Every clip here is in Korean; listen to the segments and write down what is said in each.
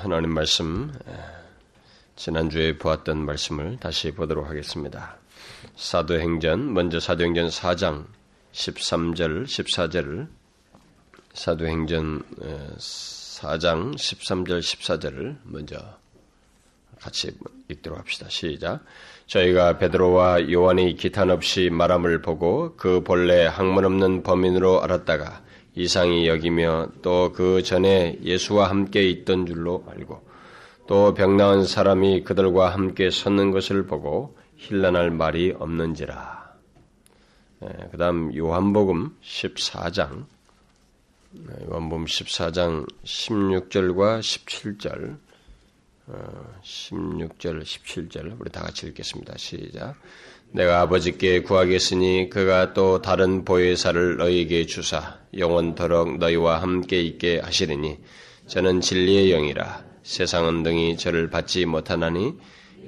하나님 말씀 지난주에 보았던 말씀을 다시 보도록 하겠습니다. 사도행전 먼저 사도행전 4장 13절 14절을 사도행전 4장 13절 14절을 먼저 같이 읽도록 합시다. 시작. 저희가 베드로와 요한이 기탄 없이 말함을 보고 그 본래 학문 없는 범인으로 알았다가 이상이 여기며 또 그 전에 예수와 함께 있던 줄로 알고 또 병나은 사람이 그들과 함께 섰는 것을 보고 힐난할 말이 없는지라. 예, 그 다음 요한복음 14장 요한복음 14장 16절과 17절 16절, 17절 우리 다 같이 읽겠습니다. 시작. 내가 아버지께 구하겠으니 그가 또 다른 보혜사를 너희에게 주사 영원토록 너희와 함께 있게 하시리니 저는 진리의 영이라 세상은 등이 저를 받지 못하나니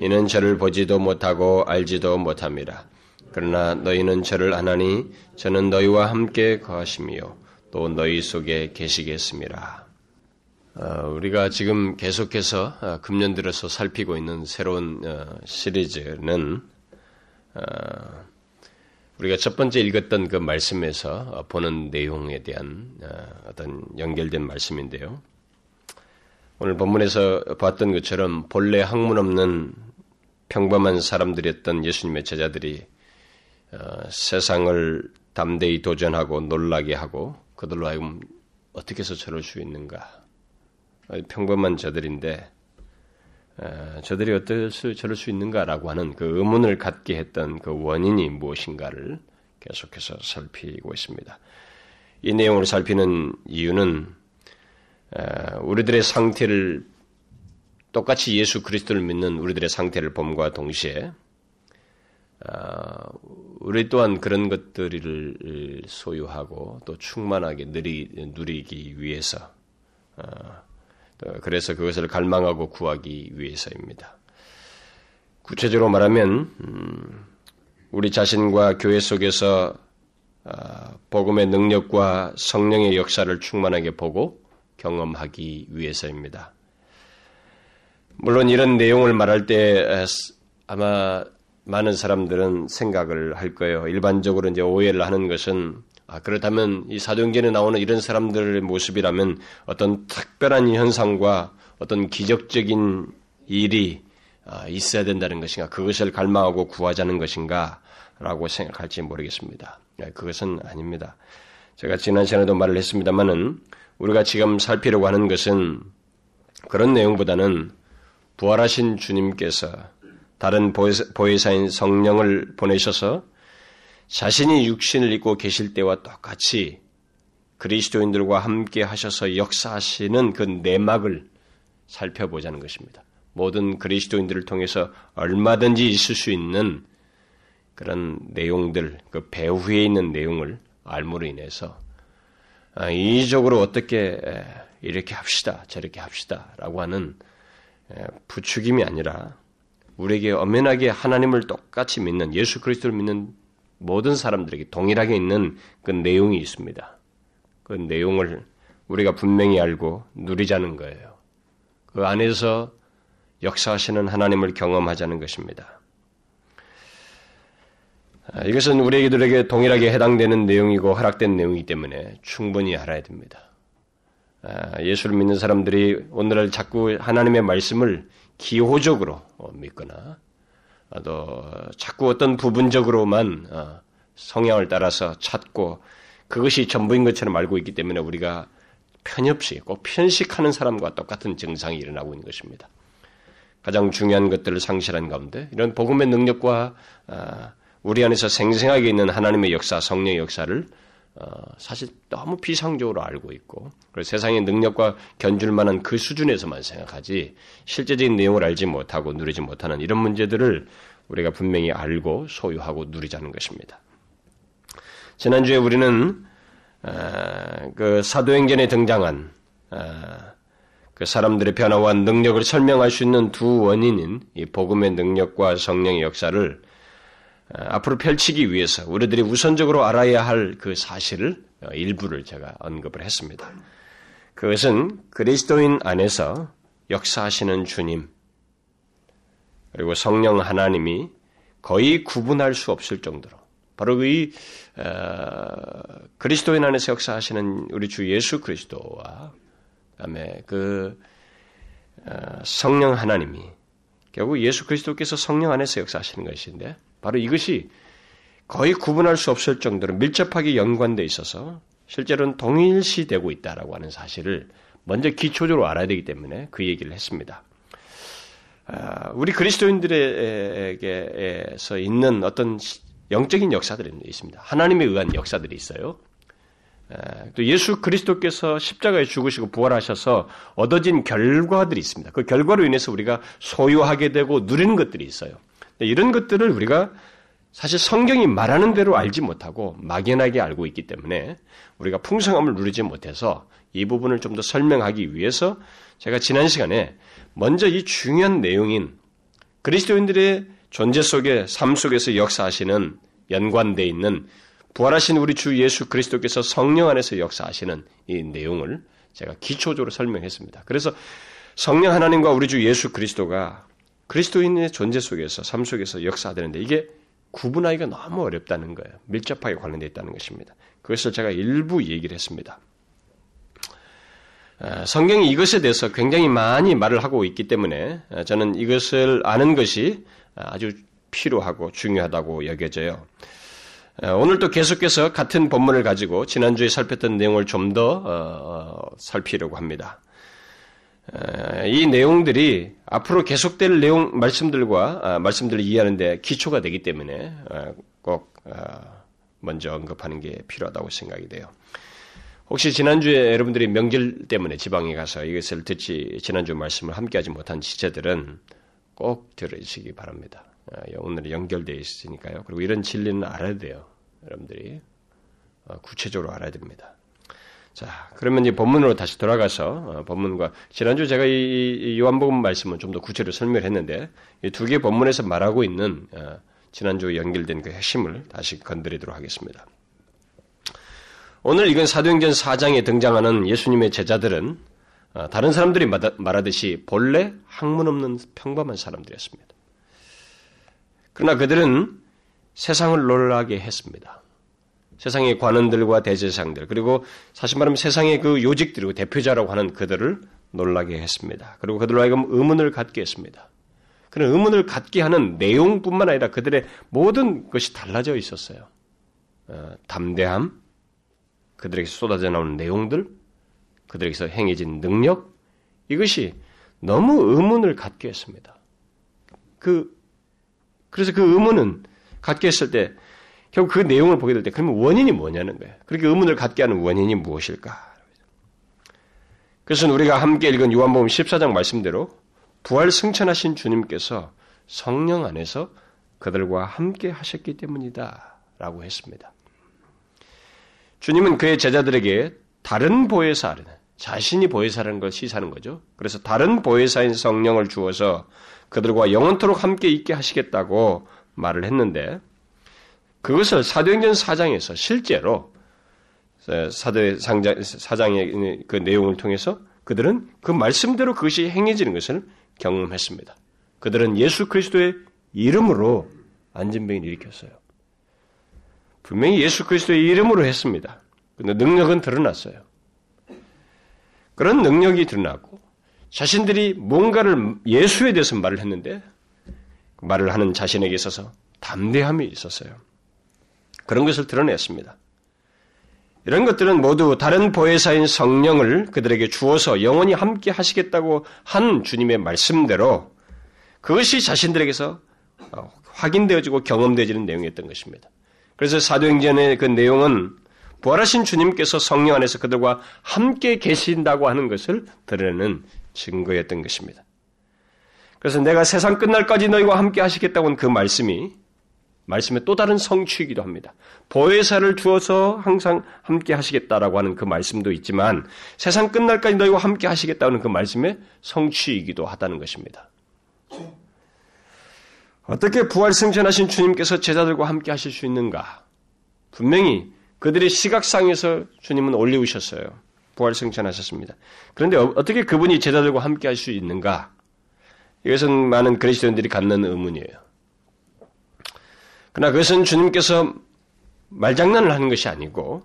이는 저를 보지도 못하고 알지도 못함이라. 그러나 너희는 저를 아나니 저는 너희와 함께 거하심이요 또 너희 속에 계시겠습니다. 어, 우리가 지금 계속해서 어, 금년 들어서 살피고 있는 새로운 어, 시리즈는 우리가 첫 번째 읽었던 그 말씀에서 보는 내용에 대한 어떤 연결된 말씀인데요. 오늘 본문에서 봤던 것처럼 본래 학문 없는 평범한 사람들이었던 예수님의 제자들이 세상을 담대히 도전하고 놀라게 하고 그들로 하여금 어떻게 해서 저럴 수 있는가 평범한 저들인데 저들이 어떻게 저럴 수 있는가라고 하는 그 의문을 갖게 했던 그 원인이 무엇인가를 계속해서 살피고 있습니다. 이 내용을 살피는 이유는 우리들의 상태를 똑같이 예수 그리스도를 믿는 우리들의 상태를 봄과 동시에 우리 또한 그런 것들을 소유하고 또 충만하게 누리, 누리기 위해서 그래서 그것을 갈망하고 구하기 위해서입니다. 구체적으로 말하면 음, 우리 자신과 교회 속에서 아, 복음의 능력과 성령의 역사를 충만하게 보고 경험하기 위해서입니다. 물론 이런 내용을 말할 때 아마 많은 사람들은 생각을 할 거예요. 일반적으로 이제 오해를 하는 것은 아, 그렇다면 이 사도행전에 나오는 이런 사람들의 모습이라면 어떤 특별한 현상과 어떤 기적적인 일이 아, 있어야 된다는 것인가, 그것을 갈망하고 구하자는 것인가, 라고 생각할지 모르겠습니다. 네, 그것은 아닙니다. 제가 지난 시간에도 말을 했습니다만은 우리가 지금 살피려고 하는 것은 그런 내용보다는 부활하신 주님께서 다른 보혜사인 성령을 보내셔서 자신이 육신을 입고 계실 때와 똑같이 그리스도인들과 함께 하셔서 역사하시는 그 내막을 살펴보자는 것입니다. 모든 그리스도인들을 통해서 얼마든지 있을 수 있는 그런 내용들, 그 배후에 있는 내용을 알므로 인해서 아, 이적으로 어떻게 이렇게 합시다, 저렇게 합시다 라고 하는 부추김이 아니라 우리에게 엄연하게 하나님을 똑같이 믿는 예수 그리스도를 믿는 모든 사람들에게 동일하게 있는 그 내용이 있습니다. 그 내용을 우리가 분명히 알고 누리자는 거예요. 그 안에서 역사하시는 하나님을 경험하자는 것입니다. 아, 이것은 우리들에게 동일하게 해당되는 내용이고 허락된 내용이기 때문에 충분히 알아야 됩니다. 아, 예수를 믿는 사람들이 오늘날 자꾸 하나님의 말씀을 기호적으로 믿거나 또 자꾸 어떤 부분적으로만 어, 성향을 따라서 찾고 그것이 전부인 것처럼 알고 있기 때문에 우리가 편협시 꼭 편식하는 사람과 똑같은 증상이 일어나고 있는 것입니다. 가장 중요한 것들을 상실한 가운데 이런 복음의 능력과 어, 우리 안에서 생생하게 있는 하나님의 역사, 성령의 역사를 어, 사실 너무 비상적으로 알고 있고 세상의 능력과 견줄 만한 그 수준에서만 생각하지 실제적인 내용을 알지 못하고 누리지 못하는 이런 문제들을 우리가 분명히 알고 소유하고 누리자는 것입니다. 지난주에 우리는 어, 그 사도행전에 등장한 어, 그 사람들의 변화와 능력을 설명할 수 있는 두 원인인 이 복음의 능력과 성령의 역사를 어, 앞으로 펼치기 위해서 우리들이 우선적으로 알아야 할 그 사실을 어, 일부를 제가 언급을 했습니다. 그것은 그리스도인 안에서 역사하시는 주님, 그리고 성령 하나님이 거의 구분할 수 없을 정도로 바로 그 어, 그리스도인 안에서 역사하시는 우리 주 예수 그리스도와 그다음에 그 어, 성령 하나님이 결국 예수 그리스도께서 성령 안에서 역사하시는 것인데 바로 이것이 거의 구분할 수 없을 정도로 밀접하게 연관되어 있어서 실제로는 동일시되고 있다라고 하는 사실을 먼저 기초적으로 알아야 되기 때문에 그 얘기를 했습니다. 아, 우리 그리스도인들에게서 있는 어떤 영적인 역사들이 있습니다. 하나님에 의한 역사들이 있어요. 또 예수 그리스도께서 십자가에 죽으시고 부활하셔서 얻어진 결과들이 있습니다. 그 결과로 인해서 우리가 소유하게 되고 누리는 것들이 있어요. 이런 것들을 우리가 사실 성경이 말하는 대로 알지 못하고 막연하게 알고 있기 때문에 우리가 풍성함을 누리지 못해서 이 부분을 좀 더 설명하기 위해서 제가 지난 시간에 먼저 이 중요한 내용인 그리스도인들의 존재 속에 삶 속에서 역사하시는 연관되어 있는 부활하신 우리 주 예수 그리스도께서 성령 안에서 역사하시는 이 내용을 제가 기초적으로 설명했습니다. 그래서 성령 하나님과 우리 주 예수 그리스도가 그리스도인의 존재 속에서 삶 속에서 역사하는데 이게 구분하기가 너무 어렵다는 거예요. 밀접하게 관련되어 있다는 것입니다. 그것을 제가 일부 얘기를 했습니다. 아, 성경이 이것에 대해서 굉장히 많이 말을 하고 있기 때문에 아, 저는 이것을 아는 것이 아주 필요하고 중요하다고 여겨져요. 아, 오늘 또 계속해서 같은 본문을 가지고 지난주에 살폈던 내용을 좀더 어, 어, 살피려고 합니다. 이 내용들이 앞으로 계속될 내용 말씀들과 말씀들을 이해하는데 기초가 되기 때문에 꼭 먼저 언급하는 게 필요하다고 생각이 돼요. 혹시 지난주에 여러분들이 명절 때문에 지방에 가서 이것을 듣지 지난주 말씀을 함께하지 못한 지체들은 꼭 들으시기 바랍니다. 아, 오늘 연결되어 있으니까요. 그리고 이런 진리는 알아야 돼요. 여러분들이 어, 구체적으로 알아야 됩니다. 자, 그러면 이제 본문으로 다시 돌아가서 어, 본문과 지난주 제가 이 요한복음 말씀은 좀 더 구체로 설명을 했는데 이 두 개 본문에서 말하고 있는 어, 지난주 연결된 그 핵심을 다시 건드리도록 하겠습니다. 오늘 이건 사도행전 4장에 등장하는 예수님의 제자들은 어, 다른 사람들이 말하듯이 본래 학문 없는 평범한 사람들이었습니다. 그러나 그들은 세상을 놀라게 했습니다. 세상의 관원들과 대제사장들 그리고 사실 말하면 세상의 그 요직들이고 대표자라고 하는 그들을 놀라게 했습니다. 그리고 그들로 하여금 의문을 갖게 했습니다. 그런 의문을 갖게 하는 내용뿐만 아니라 그들의 모든 것이 달라져 있었어요. 어, 담대함, 그들에게서 쏟아져 나오는 내용들, 그들에게서 행해진 능력, 이것이 너무 의문을 갖게 했습니다. 그, 그래서 그 의문은 갖게 했을 때, 결국 그 내용을 보게 될 때, 그러면 원인이 뭐냐는 거예요. 그렇게 의문을 갖게 하는 원인이 무엇일까? 그래서 우리가 함께 읽은 요한복음 14장 말씀대로 부활 승천하신 주님께서 성령 안에서 그들과 함께 하셨기 때문이다. 라고 했습니다. 주님은 그의 제자들에게 다른 보혜사를 자신이 보혜사라는 걸 시사하는 거죠. 그래서 다른 보혜사인 성령을 주어서 그들과 영원토록 함께 있게 하시겠다고 말을 했는데 그것을 사도행전 4장에서 실제로 사도의 상장, 사장의 그 내용을 통해서 그들은 그 말씀대로 그것이 행해지는 것을 경험했습니다. 그들은 예수 그리스도의 이름으로 안진병을 일으켰어요. 분명히 예수 그리스도의 이름으로 했습니다. 근데 능력은 드러났어요. 그런 능력이 드러났고 자신들이 뭔가를 예수에 대해서 말을 했는데 말을 하는 자신에게 있어서 담대함이 있었어요. 그런 것을 드러냈습니다. 이런 것들은 모두 다른 보혜사인 성령을 그들에게 주어서 영원히 함께 하시겠다고 한 주님의 말씀대로 그것이 자신들에게서 확인되어지고 경험되어지는 내용이었던 것입니다. 그래서 사도행전의 그 내용은 부활하신 주님께서 성령 안에서 그들과 함께 계신다고 하는 것을 드러내는 증거였던 것입니다. 그래서 내가 세상 끝날까지 너희와 함께 하시겠다고 한 그 말씀이 말씀의 또 다른 성취이기도 합니다. 보혜사를 주어서 항상 함께 하시겠다라고 하는 그 말씀도 있지만 세상 끝날까지 너희와 함께 하시겠다는 그 말씀의 성취이기도 하다는 것입니다. 어떻게 부활 승천하신 주님께서 제자들과 함께 하실 수 있는가? 분명히 그들의 시각상에서 주님은 올리우셨어요. 부활 승천하셨습니다. 그런데 어, 떻게 그분이 제자들과 함께 할 수 있는가? 이것은 많은 그리스도인들이 갖는 의문이에요. 그러나 그것은 주님께서 말장난을 하는 것이 아니고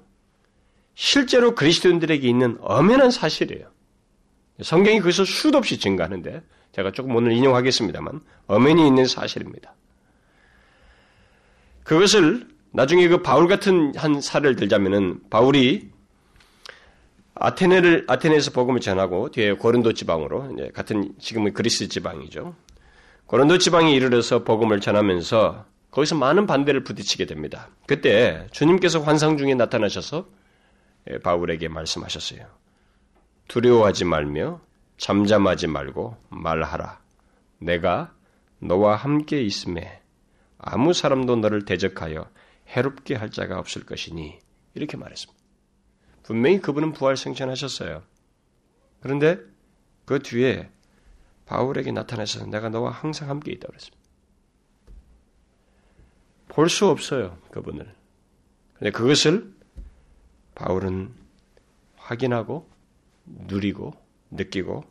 실제로 그리스도인들에게 있는 엄연한 사실이에요. 성경이 그것을 수도 없이 증가하는데 제가 조금 오늘 인용하겠습니다만 엄연히 있는 사실입니다. 그것을 나중에 그 바울 같은 한 사례를 들자면은 바울이 아테네를 아테네에서 복음을 전하고 뒤에 고린도 지방으로 같은 지금은 그리스 지방이죠. 고린도 지방에 이르러서 복음을 전하면서 거기서 많은 반대를 부딪히게 됩니다. 그때 주님께서 환상 중에 나타나셔서 예, 바울에게 말씀하셨어요. 두려워하지 말며 잠잠하지 말고 말하라. 내가 너와 함께 있음에 아무 사람도 너를 대적하여 해롭게 할 자가 없을 것이니 이렇게 말했습니다. 분명히 그분은 부활 생천하셨어요. 그런데 그 뒤에 바울에게 나타나서 내가 너와 항상 함께 있다 그랬습니다. 볼 수 없어요, 그분을. 근데 그것을 바울은 확인하고 누리고 느끼고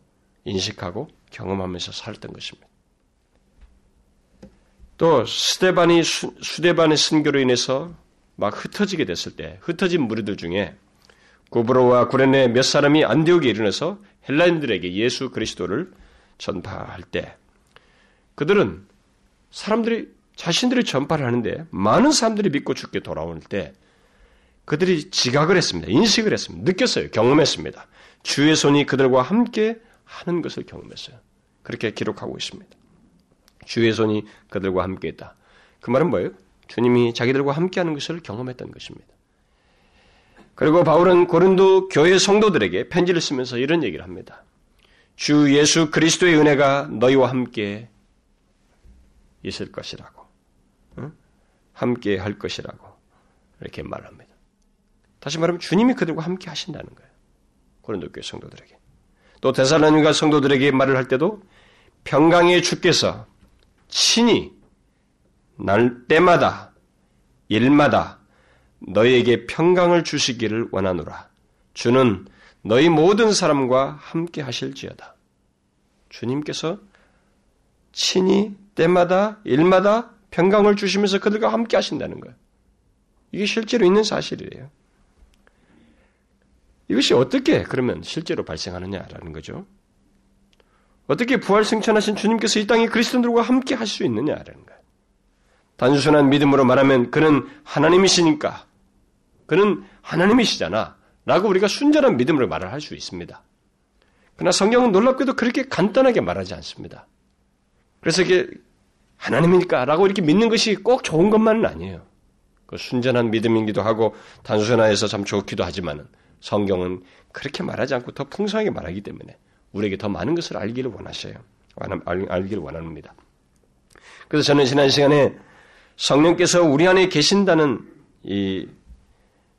인식하고 경험하면서 살던 것입니다. 또 스테반이 수, 수데반의 순교로 인해서 막 흩어지게 됐을 때 흩어진 무리들 중에 구브로와 구레네 몇 사람이 안디옥에 이르러서 헬라인들에게 예수 그리스도를 전파할 때 그들은 사람들이 자신들이 전파를 하는데 많은 사람들이 믿고 죽게 돌아올 때 그들이 지각을 했습니다. 인식을 했습니다. 느꼈어요. 경험했습니다. 주의 손이 그들과 함께 하는 것을 경험했어요. 그렇게 기록하고 있습니다. 주의 손이 그들과 함께 했다. 그 말은 뭐예요? 주님이 자기들과 함께 하는 것을 경험했던 것입니다. 그리고 바울은 고린도 교회 성도들에게 편지를 쓰면서 이런 얘기를 합니다. 주 예수 그리스도의 은혜가 너희와 함께 있을 것이라고. 응? 함께 할 것이라고. 이렇게 말합니다. 다시 말하면 주님이 그들과 함께 하신다는 거예요. 고린도 교회 성도들에게. 또 대살로니가 성도들에게 말을 할 때도 평강의 주께서 친히 날 때마다 일마다 너희에게 평강을 주시기를 원하노라. 주는 너희 모든 사람과 함께 하실지어다. 주님께서 친히 때마다 일마다 평강을 주시면서 그들과 함께 하신다는 거예요. 이게 실제로 있는 사실이에요. 이것이 어떻게 그러면 실제로 발생하느냐라는 거죠. 어떻게 부활 승천하신 주님께서 이 땅에 그리스도들과 함께 할 수 있느냐라는 거예요. 단순한 믿음으로 말하면 그는 하나님이시니까 그는 하나님이시잖아. 라고 우리가 순전한 믿음으로 말을 할 수 있습니다. 그러나 성경은 놀랍게도 그렇게 간단하게 말하지 않습니다. 그래서 이게 하나님이니까 라고 이렇게 믿는 것이 꼭 좋은 것만은 아니에요. 그 순전한 믿음이기도 하고 단순화해서 참 좋기도 하지만은 성경은 그렇게 말하지 않고 더 풍성하게 말하기 때문에 우리에게 더 많은 것을 알기를 원하셔요. 알 기를 원합니다. 그래서 저는 지난 시간에 성령께서 우리 안에 계신다는 이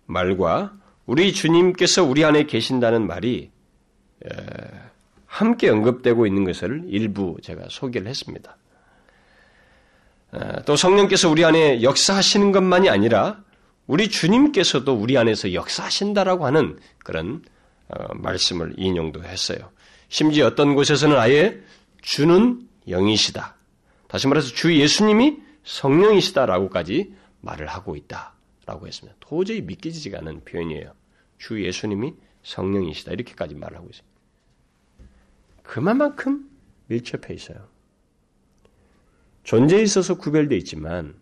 말과 우리 주님께서 우리 안에 계신다는 말이 함께 언급되고 있는 것을 일부 제가 소개를 했습니다. 또 성령께서 우리 안에 역사하시는 것만이 아니라 우리 주님께서도 우리 안에서 역사하신다라고 하는 그런 어, 말씀을 인용도 했어요. 심지어 어떤 곳에서는 아예 주는 영이시다. 다시 말해서 주 예수님이 성령이시다라고까지 말을 하고 있다라고 했습니다. 도저히 믿기지가 않은 표현이에요. 주 예수님이 성령이시다 이렇게까지 말을 하고 있습니다. 그만큼 밀접해 있어요. 존재에 있어서 구별되어 있지만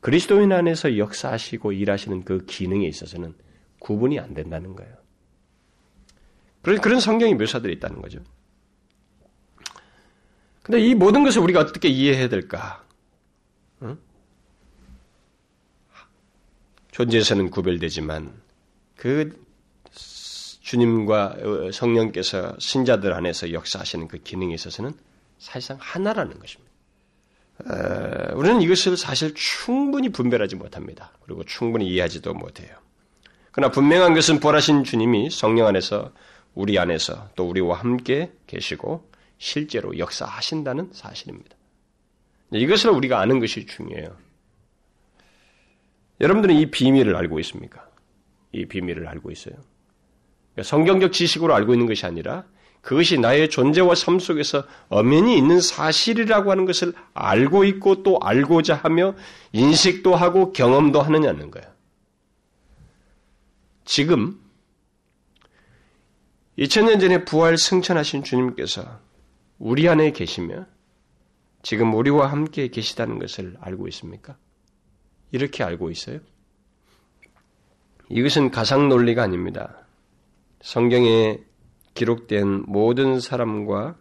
그리스도인 안에서 역사하시고 일하시는 그 기능에 있어서는 구분이 안 된다는 거예요. 그런, 그런 성경의 묘사들이 있다는 거죠. 근데 이 모든 것을 우리가 어떻게 이해해야 될까? 응? 존재에서는 구별되지만 그 주님과 성령께서 신자들 안에서 역사하시는 그 기능에 있어서는 사실상 하나라는 것입니다. 우리는 이것을 사실 충분히 분별하지 못합니다. 그리고 충분히 이해하지도 못해요. 그러나 분명한 것은 부활하신 주님이 성령 안에서 우리 안에서 또 우리와 함께 계시고 실제로 역사하신다는 사실입니다. 이것을 우리가 아는 것이 중요해요. 여러분들은 이 비밀을 알고 있습니까? 이 비밀을 알고 있어요. 성경적 지식으로 알고 있는 것이 아니라 그것이 나의 존재와 삶 속에서 엄연히 있는 사실이라고 하는 것을 알고 있고 또 알고자 하며 인식도 하고 경험도 하느냐는 거예요. 지금 2000년 전에 부활 승천하신 주님께서 우리 안에 계시며 지금 우리와 함께 계시다는 것을 알고 있습니까? 이렇게 알고 있어요? 이것은 가상 논리가 아닙니다. 성경에 기록된 모든 사람과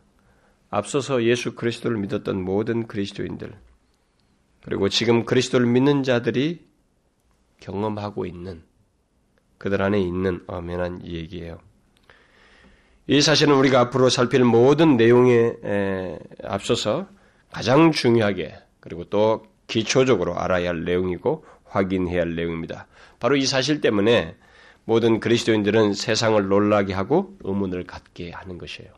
앞서서 예수 그리스도를 믿었던 모든 그리스도인들, 그리고 지금 그리스도를 믿는 자들이 경험하고 있는 그들 안에 있는 엄연한 얘기예요. 이 사실은 우리가 앞으로 살필 모든 내용에 앞서서 가장 중요하게 그리고 또 기초적으로 알아야 할 내용이고 확인해야 할 내용입니다. 바로 이 사실 때문에 모든 그리스도인들은 세상을 놀라게 하고 의문을 갖게 하는 것이에요.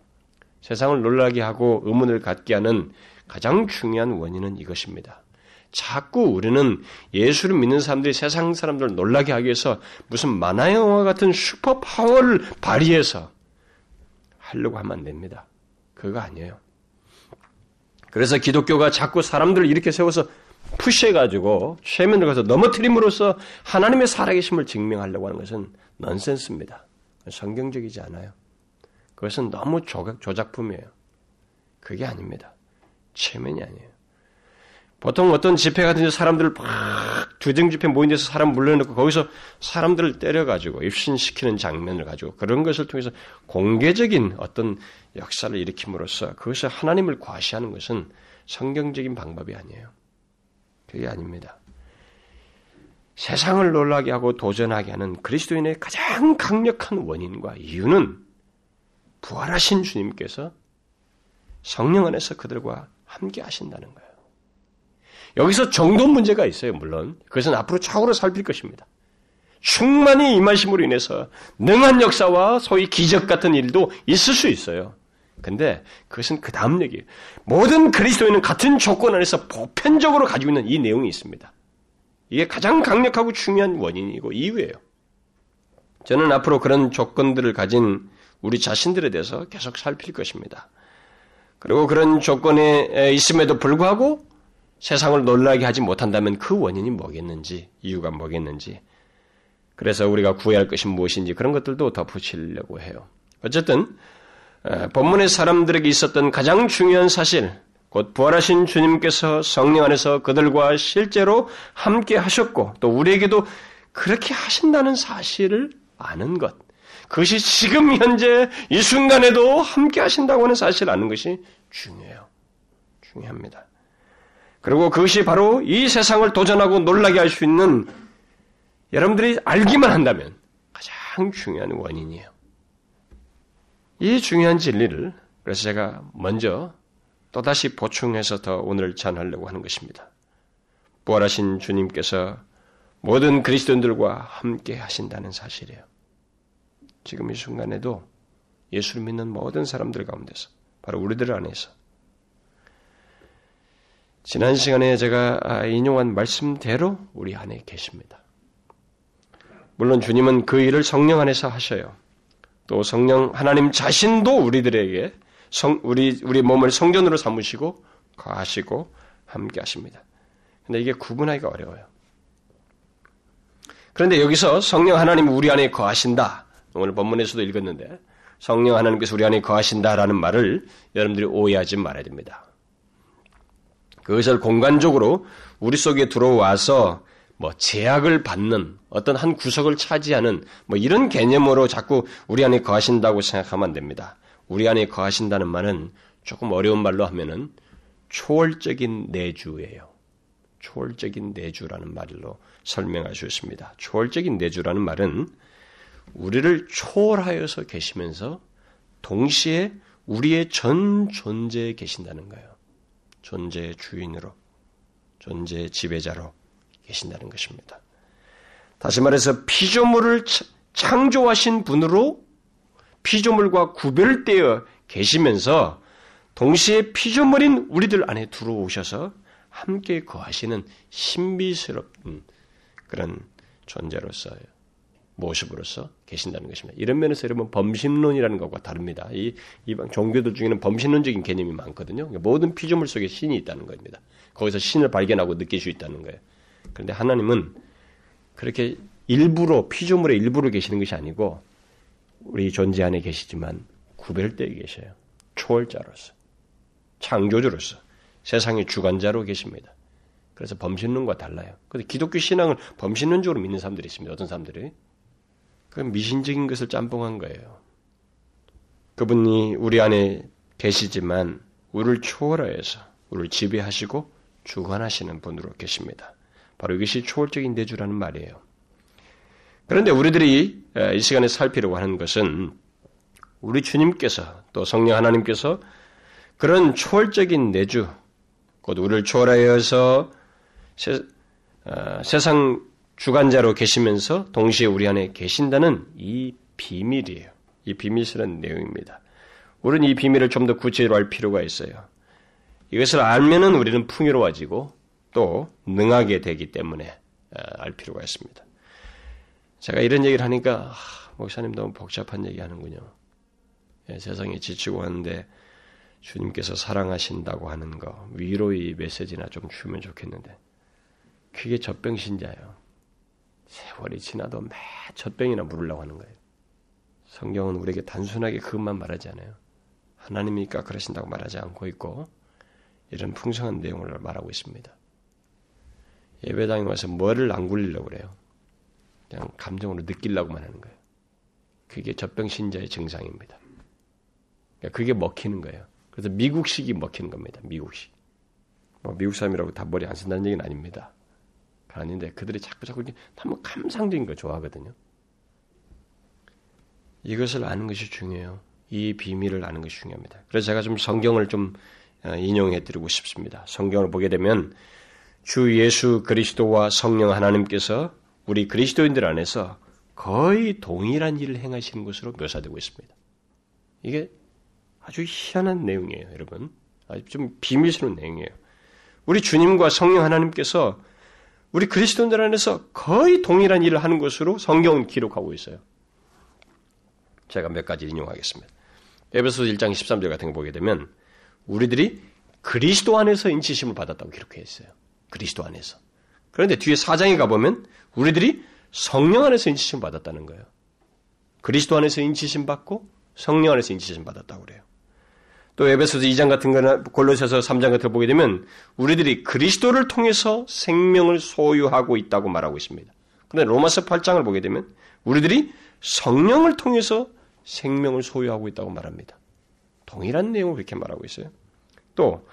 세상을 놀라게 하고 의문을 갖게 하는 가장 중요한 원인은 이것입니다. 자꾸 우리는 예수를 믿는 사람들이 세상 사람들을 놀라게 하기 위해서 무슨 만화 영화 같은 슈퍼 파워를 발휘해서 하려고 하면 안 됩니다. 그거 아니에요. 그래서 기독교가 자꾸 사람들을 이렇게 세워서 푸시해가지고 최면을 가서 넘어뜨림으로써 하나님의 살아계심을 증명하려고 하는 것은 넌센스입니다. 성경적이지 않아요. 그것은 너무 조작, 품이에요 그게 아닙니다. 최면이 아니에요. 보통 어떤 집회 같은 데 사람들을 막 두정 집회 모인 데서 사람 물러놓고 거기서 사람들을 때려가지고 입신시키는 장면을 가지고 그런 것을 통해서 공개적인 어떤 역사를 일으킴으로써 그것을 하나님을 과시하는 것은 성경적인 방법이 아니에요. 그게 아닙니다. 세상을 놀라게 하고 도전하게 하는 그리스도인의 가장 강력한 원인과 이유는 부활하신 주님께서 성령 안에서 그들과 함께 하신다는 거예요. 여기서 정도 문제가 있어요, 물론. 그것은 앞으로 차후로 살필 것입니다. 충만히 임하심으로 인해서 능한 역사와 소위 기적 같은 일도 있을 수 있어요. 근데 그것은 그 다음 얘기예요. 모든 그리스도인은 같은 조건 안에서 보편적으로 가지고 있는 이 내용이 있습니다. 이게 가장 강력하고 중요한 원인이고 이유예요. 저는 앞으로 그런 조건들을 가진 우리 자신들에 대해서 계속 살필 것입니다. 그리고 그런 조건에 있음에도 불구하고 세상을 놀라게 하지 못한다면 그 원인이 뭐겠는지, 이유가 뭐겠는지, 그래서 우리가 구해야 할 것이 무엇인지 그런 것들도 덧붙이려고 해요. 어쨌든 본문의 사람들에게 있었던 가장 중요한 사실, 곧 부활하신 주님께서 성령 안에서 그들과 실제로 함께 하셨고 또 우리에게도 그렇게 하신다는 사실을 아는 것. 그것이 지금 현재 이 순간에도 함께 하신다고 하는 사실을 아는 것이 중요해요. 중요합니다. 그리고 그것이 바로 이 세상을 도전하고 놀라게 할 수 있는 여러분들이 알기만 한다면 가장 중요한 원인이에요. 이 중요한 진리를 그래서 제가 먼저 또다시 보충해서 더 오늘 전하려고 하는 것입니다. 부활하신 주님께서 모든 그리스도인들과 함께 하신다는 사실이에요. 지금 이 순간에도 예수를 믿는 모든 사람들 가운데서 바로 우리들 안에서 지난 시간에 제가 인용한 말씀대로 우리 안에 계십니다. 물론 주님은 그 일을 성령 안에서 하셔요. 또 성령 하나님 자신도 우리들에게 성, 우리 우리 몸을 성전으로 삼으시고 거하시고 함께 하십니다. 근데 이게 구분하기가 어려워요. 그런데 여기서 성령 하나님 우리 안에 거하신다. 오늘 본문에서도 읽었는데 성령 하나님께서 우리 안에 거하신다라는 말을 여러분들이 오해하지 말아야 됩니다. 그것을 공간적으로 우리 속에 들어와서 뭐 제약을 받는 어떤 한 구석을 차지하는 뭐 이런 개념으로 자꾸 우리 안에 거하신다고 생각하면 안 됩니다. 우리 안에 거하신다는 말은 조금 어려운 말로 하면은 초월적인 내주예요. 초월적인 내주라는 말로 설명할 수 있습니다. 초월적인 내주라는 말은 우리를 초월하여서 계시면서 동시에 우리의 전 존재에 계신다는 거예요. 존재의 주인으로, 존재의 지배자로 계신다는 것입니다. 다시 말해서 피조물을 창조하신 분으로 피조물과 구별되어 계시면서 동시에 피조물인 우리들 안에 들어오셔서 함께 거하시는 신비스럽은 그런 존재로서요. 모습으로서 계신다는 것입니다. 이런 면에서 여러분 범신론이라는 것과 다릅니다. 이 이방 종교들 중에는 범신론적인 개념이 많거든요. 그러니까 모든 피조물 속에 신이 있다는 겁니다. 거기서 신을 발견하고 느낄 수 있다는 거예요. 그런데 하나님은 그렇게 일부러 피조물의 일부로 계시는 것이 아니고 우리 존재 안에 계시지만 구별되어 계셔요. 초월자로서, 창조주로서, 세상의 주관자로 계십니다. 그래서 범신론과 달라요. 그런데 기독교 신앙을 범신론적으로 믿는 사람들이 있습니다. 어떤 사람들이. 그 미신적인 것을 짬뽕한 거예요. 그분이 우리 안에 계시지만 우리를 초월하여서 우리를 지배하시고 주관하시는 분으로 계십니다. 바로 이것이 초월적인 내주라는 말이에요. 그런데 우리들이 이 시간에 살피려고 하는 것은 우리 주님께서 또 성령 하나님께서 그런 초월적인 내주, 곧 우리를 초월하여서 세, 어, 세상 주관자로 계시면서 동시에 우리 안에 계신다는 이 비밀이에요. 이 비밀스러운 내용입니다. 우리는 이 비밀을 좀 더 구체적으로 알 필요가 있어요. 이것을 알면은 우리는 풍요로워지고 또 능하게 되기 때문에 어, 알 필요가 있습니다. 제가 이런 얘기를 하니까 아, 목사님 너무 복잡한 얘기 하는군요. 예, 세상에 지치고 하는데 주님께서 사랑하신다고 하는 거 위로의 메시지나 좀 주면 좋겠는데 그게 젖병신자예요. 세월이 지나도 매 젖병이나 물으려고 하는 거예요. 성경은 우리에게 단순하게 그것만 말하지 않아요. 하나님이니까 그러신다고 말하지 않고 있고 이런 풍성한 내용을 말하고 있습니다. 예배당에 와서 뭐를 안 굴리려고 그래요. 그냥 감정으로 느끼려고만 하는 거예요. 그게 젖병신자의 증상입니다. 그러니까 그게 먹히는 거예요. 그래서 미국식이 먹히는 겁니다. 미국식. 뭐 미국 사람이라고 다 머리 안 쓴다는 얘기는 아닙니다. 아닌데 그들이 자꾸 자꾸 한번 감상적인 거 좋아하거든요. 이것을 아는 것이 중요해요. 이 비밀을 아는 것이 중요합니다. 그래서 제가 좀 성경을 좀 어, 인용해 드리고 싶습니다. 성경을 보게 되면 주 예수 그리스도와 성령 하나님께서 우리 그리스도인들 안에서 거의 동일한 일을 행하시는 것으로 묘사되고 있습니다. 이게 아주 희한한 내용이에요, 여러분. 아주 좀 비밀스러운 내용이에요. 우리 주님과 성령 하나님께서 우리 그리스도인들 안에서 거의 동일한 일을 하는 것으로 성경은 기록하고 있어요. 제가 몇 가지 인용하겠습니다. 에베소 1장 13절 같은 거 보게 되면 우리들이 그리스도 안에서 인치심을 받았다고 기록해 있어요. 그리스도 안에서. 그런데 뒤에 4장에 가보면 우리들이 성령 안에서 인치심 받았다는 거예요. 그리스도 안에서 인치심 받고 성령 안에서 인치심 받았다고 그래요. 또 에베소서 2장 같은 거나 골로새서 3장 같은 거 보게 되면 우리들이 그리스도를 통해서 생명을 소유하고 있다고 말하고 있습니다. 그런데 로마서 8장을 보게 되면 우리들이 성령을 통해서 생명을 소유하고 있다고 말합니다. 동일한 내용을 그렇게 말하고 있어요. 또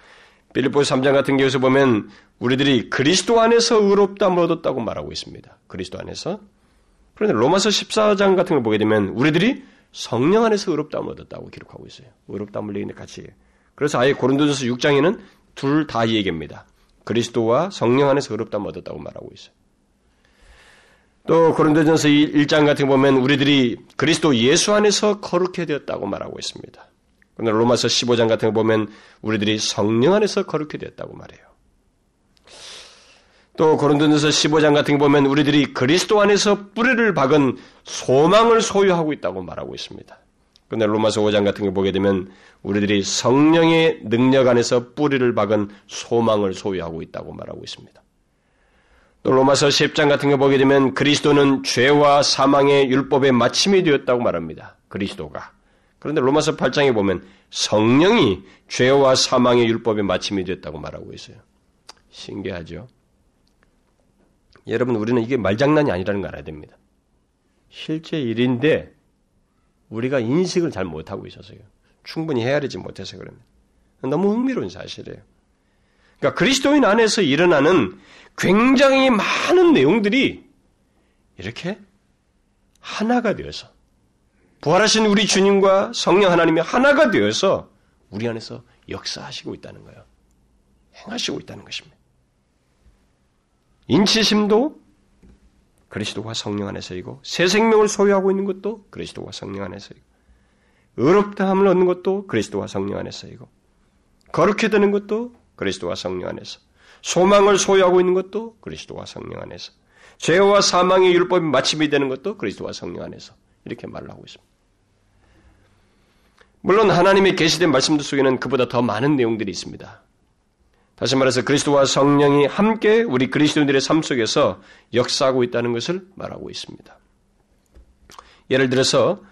빌립보 3장 같은 경우에서 보면 우리들이 그리스도 안에서 의롭다함을 얻었다고 말하고 있습니다. 그리스도 안에서. 그런데 로마서 14장 같은 걸 보게 되면 우리들이 성령 안에서 의롭다함을 얻었다고 기록하고 있어요. 의롭다함을 얘기는 같이. 그래서 아예 고린도전서 6장에는 둘 다 얘기합니다. 그리스도와 성령 안에서 의롭다함을 얻었다고 말하고 있어요. 또 고린도전서 1장 같은 거 보면 우리들이 그리스도 예수 안에서 거룩해 되었다고 말하고 있습니다. 그런데 로마서 15장 같은 거 보면 우리들이 성령 안에서 거룩해 되었다고 말해요. 또 고린도전서 15장 같은 거 보면 우리들이 그리스도 안에서 뿌리를 박은 소망을 소유하고 있다고 말하고 있습니다. 그런데 로마서 5장 같은 거 보게 되면 우리들이 성령의 능력 안에서 뿌리를 박은 소망을 소유하고 있다고 말하고 있습니다. 또 로마서 10장 같은 거 보게 되면 그리스도는 죄와 사망의 율법의 마침이 되었다고 말합니다. 그리스도가. 그런데 로마서 8장에 보면 성령이 죄와 사망의 율법의 마침이 되었다고 말하고 있어요. 신기하죠? 여러분, 우리는 이게 말장난이 아니라는 걸 알아야 됩니다. 실제 일인데, 우리가 인식을 잘 못하고 있어서요. 충분히 헤아리지 못해서 그럽니다. 너무 흥미로운 사실이에요. 그러니까 그리스도인 안에서 일어나는 굉장히 많은 내용들이 이렇게 하나가 되어서 부활하신 우리 주님과 성령 하나님이 하나가 되어서 우리 안에서 역사하시고 있다는 거예요. 행하시고 있다는 것입니다. 인치심도 그리스도와 성령 안에서이고 새 생명을 소유하고 있는 것도 그리스도와 성령 안에서이고 의롭다함을 얻는 것도 그리스도와 성령 안에서이고 거룩해 되는 것도 그리스도와 성령 안에서 소망을 소유하고 있는 것도 그리스도와 성령 안에서 죄와 사망의 율법이 마침이 되는 것도 그리스도와 성령 안에서 이렇게 말을 하고 있습니다. 물론 하나님의 계시된 말씀들 속에는 그보다 더 많은 내용들이 있습니다. 다시 말해서 그리스도와 성령이 함께 우리 그리스도인들의 삶 속에서 역사하고 있다는 것을 말하고 있습니다. 예를 들어서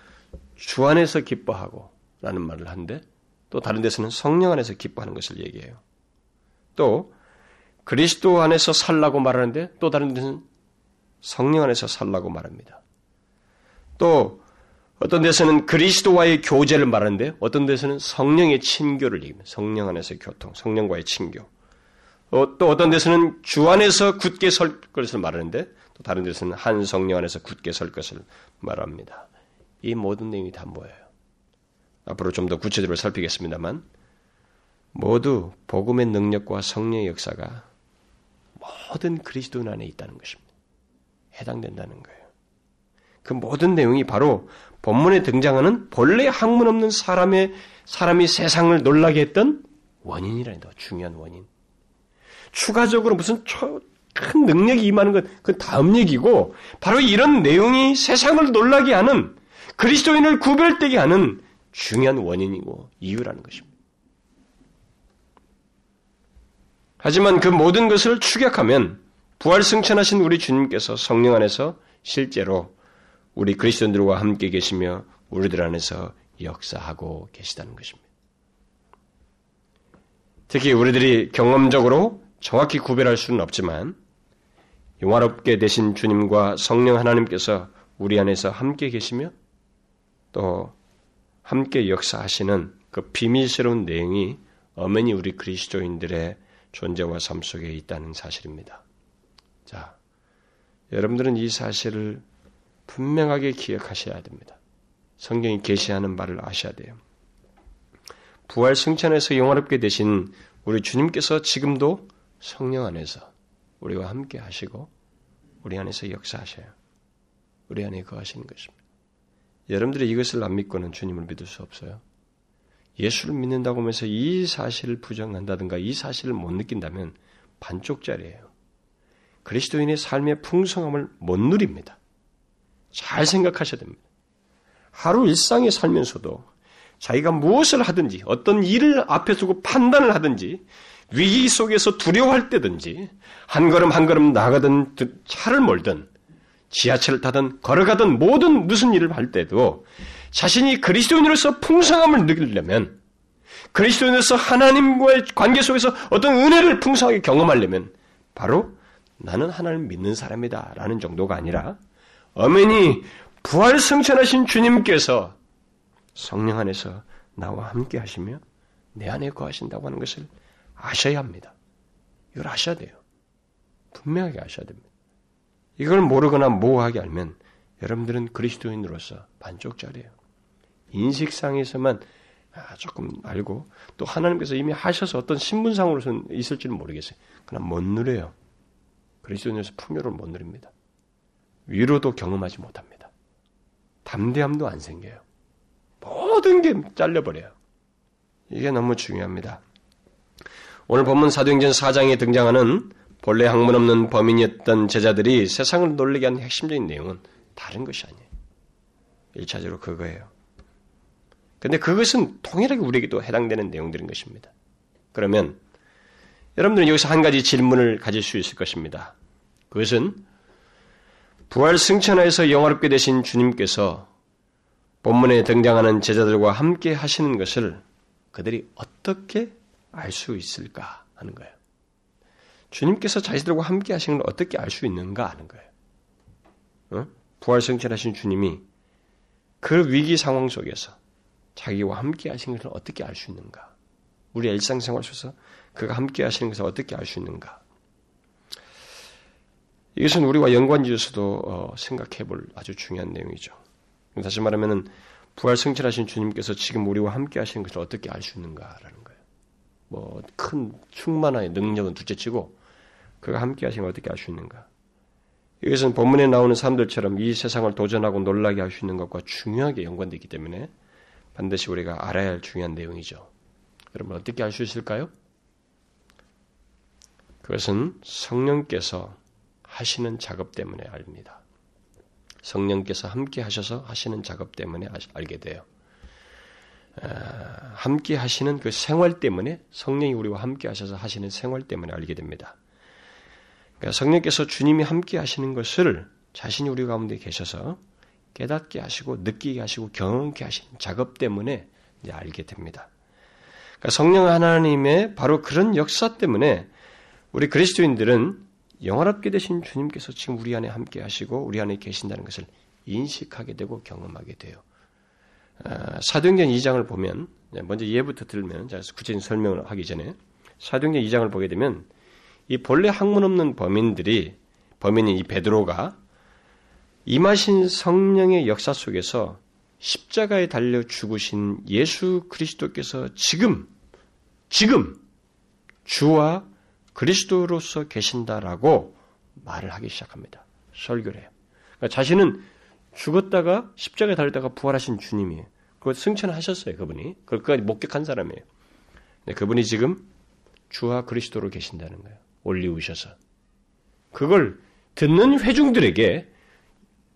주 안에서 기뻐하고 라는 말을 하는데 또 다른 데서는 성령 안에서 기뻐하는 것을 얘기해요. 또 그리스도 안에서 살라고 말하는데 또 다른 데는 성령 안에서 살라고 말합니다. 또 어떤 데서는 그리스도와의 교제를 말하는데 어떤 데서는 성령의 친교를 얘기합니다. 성령 안에서 교통, 성령과의 친교. 어, 또 어떤 데서는 주 안에서 굳게 설 것을 말하는데 또 다른 데서는 한 성령 안에서 굳게 설 것을 말합니다. 이 모든 내용이 다 뭐예요? 앞으로 좀 더 구체적으로 살피겠습니다만 모두 복음의 능력과 성령의 역사가 모든 그리스도인 안에 있다는 것입니다. 해당된다는 거예요. 그 모든 내용이 바로 본문에 등장하는 본래 학문 없는 사람의 사람이 세상을 놀라게 했던 원인이라니다. 중요한 원인. 추가적으로 무슨 초, 큰 능력이 임하는 건 그 다음 얘기고 바로 이런 내용이 세상을 놀라게 하는 그리스도인을 구별되게 하는 중요한 원인이고 이유라는 것입니다. 하지만 그 모든 것을 추격하면 부활 승천하신 우리 주님께서 성령 안에서 실제로 우리 그리스도인들과 함께 계시며 우리들 안에서 역사하고 계시다는 것입니다. 특히 우리들이 경험적으로 정확히 구별할 수는 없지만 영화롭게 되신 주님과 성령 하나님께서 우리 안에서 함께 계시며 또 함께 역사하시는 그 비밀스러운 내용이 어머니 우리 그리스도인들의 존재와 삶 속에 있다는 사실입니다. 자, 여러분들은 이 사실을 분명하게 기억하셔야 됩니다. 성경이 계시하는 바를 아셔야 돼요. 부활 승천에서 영화롭게 되신 우리 주님께서 지금도 성령 안에서 우리와 함께 하시고 우리 안에서 역사하셔요. 우리 안에 거하시는 것입니다. 여러분들이 이것을 안 믿고는 주님을 믿을 수 없어요. 예수를 믿는다고 하면서 이 사실을 부정한다든가 이 사실을 못 느낀다면 반쪽짜리예요. 그리스도인의 삶의 풍성함을 못 누립니다. 잘 생각하셔야 됩니다. 하루 일상에 살면서도 자기가 무엇을 하든지 어떤 일을 앞에 두고 판단을 하든지 위기 속에서 두려워할 때든지 한 걸음 한 걸음 나가든 차를 몰든 지하철을 타든 걸어가든 모든 무슨 일을 할 때도 자신이 그리스도인으로서 풍성함을 느끼려면 그리스도인으로서 하나님과의 관계 속에서 어떤 은혜를 풍성하게 경험하려면 바로 나는 하나님을 믿는 사람이다 라는 정도가 아니라 어머니 부활 승천하신 주님께서 성령 안에서 나와 함께 하시며 내 안에 거하신다고 하는 것을 아셔야 합니다. 이걸 아셔야 돼요. 분명하게 아셔야 됩니다. 이걸 모르거나 모호하게 알면 여러분들은 그리스도인으로서 반쪽짜리예요. 인식상에서만 아, 조금 알고 또 하나님께서 이미 하셔서 어떤 신분상으로서는 있을지는 모르겠어요. 그러나 못 누려요. 그리스도인에서 풍요를 못 누립니다. 위로도 경험하지 못합니다. 담대함도 안 생겨요. 모든 게 잘려버려요. 이게 너무 중요합니다. 오늘 본문 사도행전 4장에 등장하는 본래 학문 없는 범인이었던 제자들이 세상을 놀리게 한 핵심적인 내용은 다른 것이 아니에요. 1차적으로 그거예요. 근데 그것은 통일하게 우리에게도 해당되는 내용들인 것입니다. 그러면 여러분들은 여기서 한 가지 질문을 가질 수 있을 것입니다. 그것은 부활 승천하에서 영화롭게 되신 주님께서 본문에 등장하는 제자들과 함께 하시는 것을 그들이 어떻게 알 수 있을까 하는 거예요. 주님께서 자신들과 함께 하시는 걸 어떻게 알 수 있는가 하는 거예요. 어? 부활 승천하신 주님이 그 위기 상황 속에서 자기와 함께 하시는 것을 어떻게 알 수 있는가? 우리 일상생활 속에서 그가 함께 하시는 것을 어떻게 알 수 있는가? 이것은 우리와 연관지어서도 어, 생각해 볼 아주 중요한 내용이죠. 다시 말하면 부활 승천하신 주님께서 지금 우리와 함께 하시는 것을 어떻게 알 수 있는가라는 거예요. 뭐 큰 충만한 능력은 둘째치고 그가 함께 하시는 걸 어떻게 알 수 있는가? 이것은 본문에 나오는 사람들처럼 이 세상을 도전하고 놀라게 할 수 있는 것과 중요하게 연관되기 때문에 반드시 우리가 알아야 할 중요한 내용이죠. 여러분 어떻게 알 수 있을까요? 그것은 성령께서 하시는 작업 때문에 압니다. 성령께서 함께 하셔서 하시는 작업 때문에 알게 돼요. 아, 함께 하시는 그 생활 때문에 성령이 우리와 함께 하셔서 하시는 생활 때문에 알게 됩니다. 그러니까 성령께서 주님이 함께 하시는 것을 자신이 우리 가운데 계셔서 깨닫게 하시고 느끼게 하시고 경험케 하시는 작업 때문에 이제 알게 됩니다. 그러니까 성령 하나님의 바로 그런 역사 때문에 우리 그리스도인들은 영화롭게 되신 주님께서 지금 우리 안에 함께 하시고 우리 안에 계신다는 것을 인식하게 되고 경험하게 돼요. 아, 사도행전 2장을 보면 먼저 예부터 들면 구체적인 설명을 하기 전에 사도행전 2장을 보게 되면 이 본래 학문 없는 범인들이 범인인 이 베드로가 임하신 성령의 역사 속에서 십자가에 달려 죽으신 예수 그리스도께서 지금 지금 주와 그리스도로서 계신다라고 말을 하기 시작합니다. 설교를 해요. 그러니까 자신은 죽었다가 십자가에 달렸다가 부활하신 주님이에요. 그걸 승천하셨어요, 그분이. 그걸까지 목격한 사람이에요. 근 그분이 지금 주와 그리스도로 계신다는 거예요. 올리우셔서. 그걸 듣는 회중들에게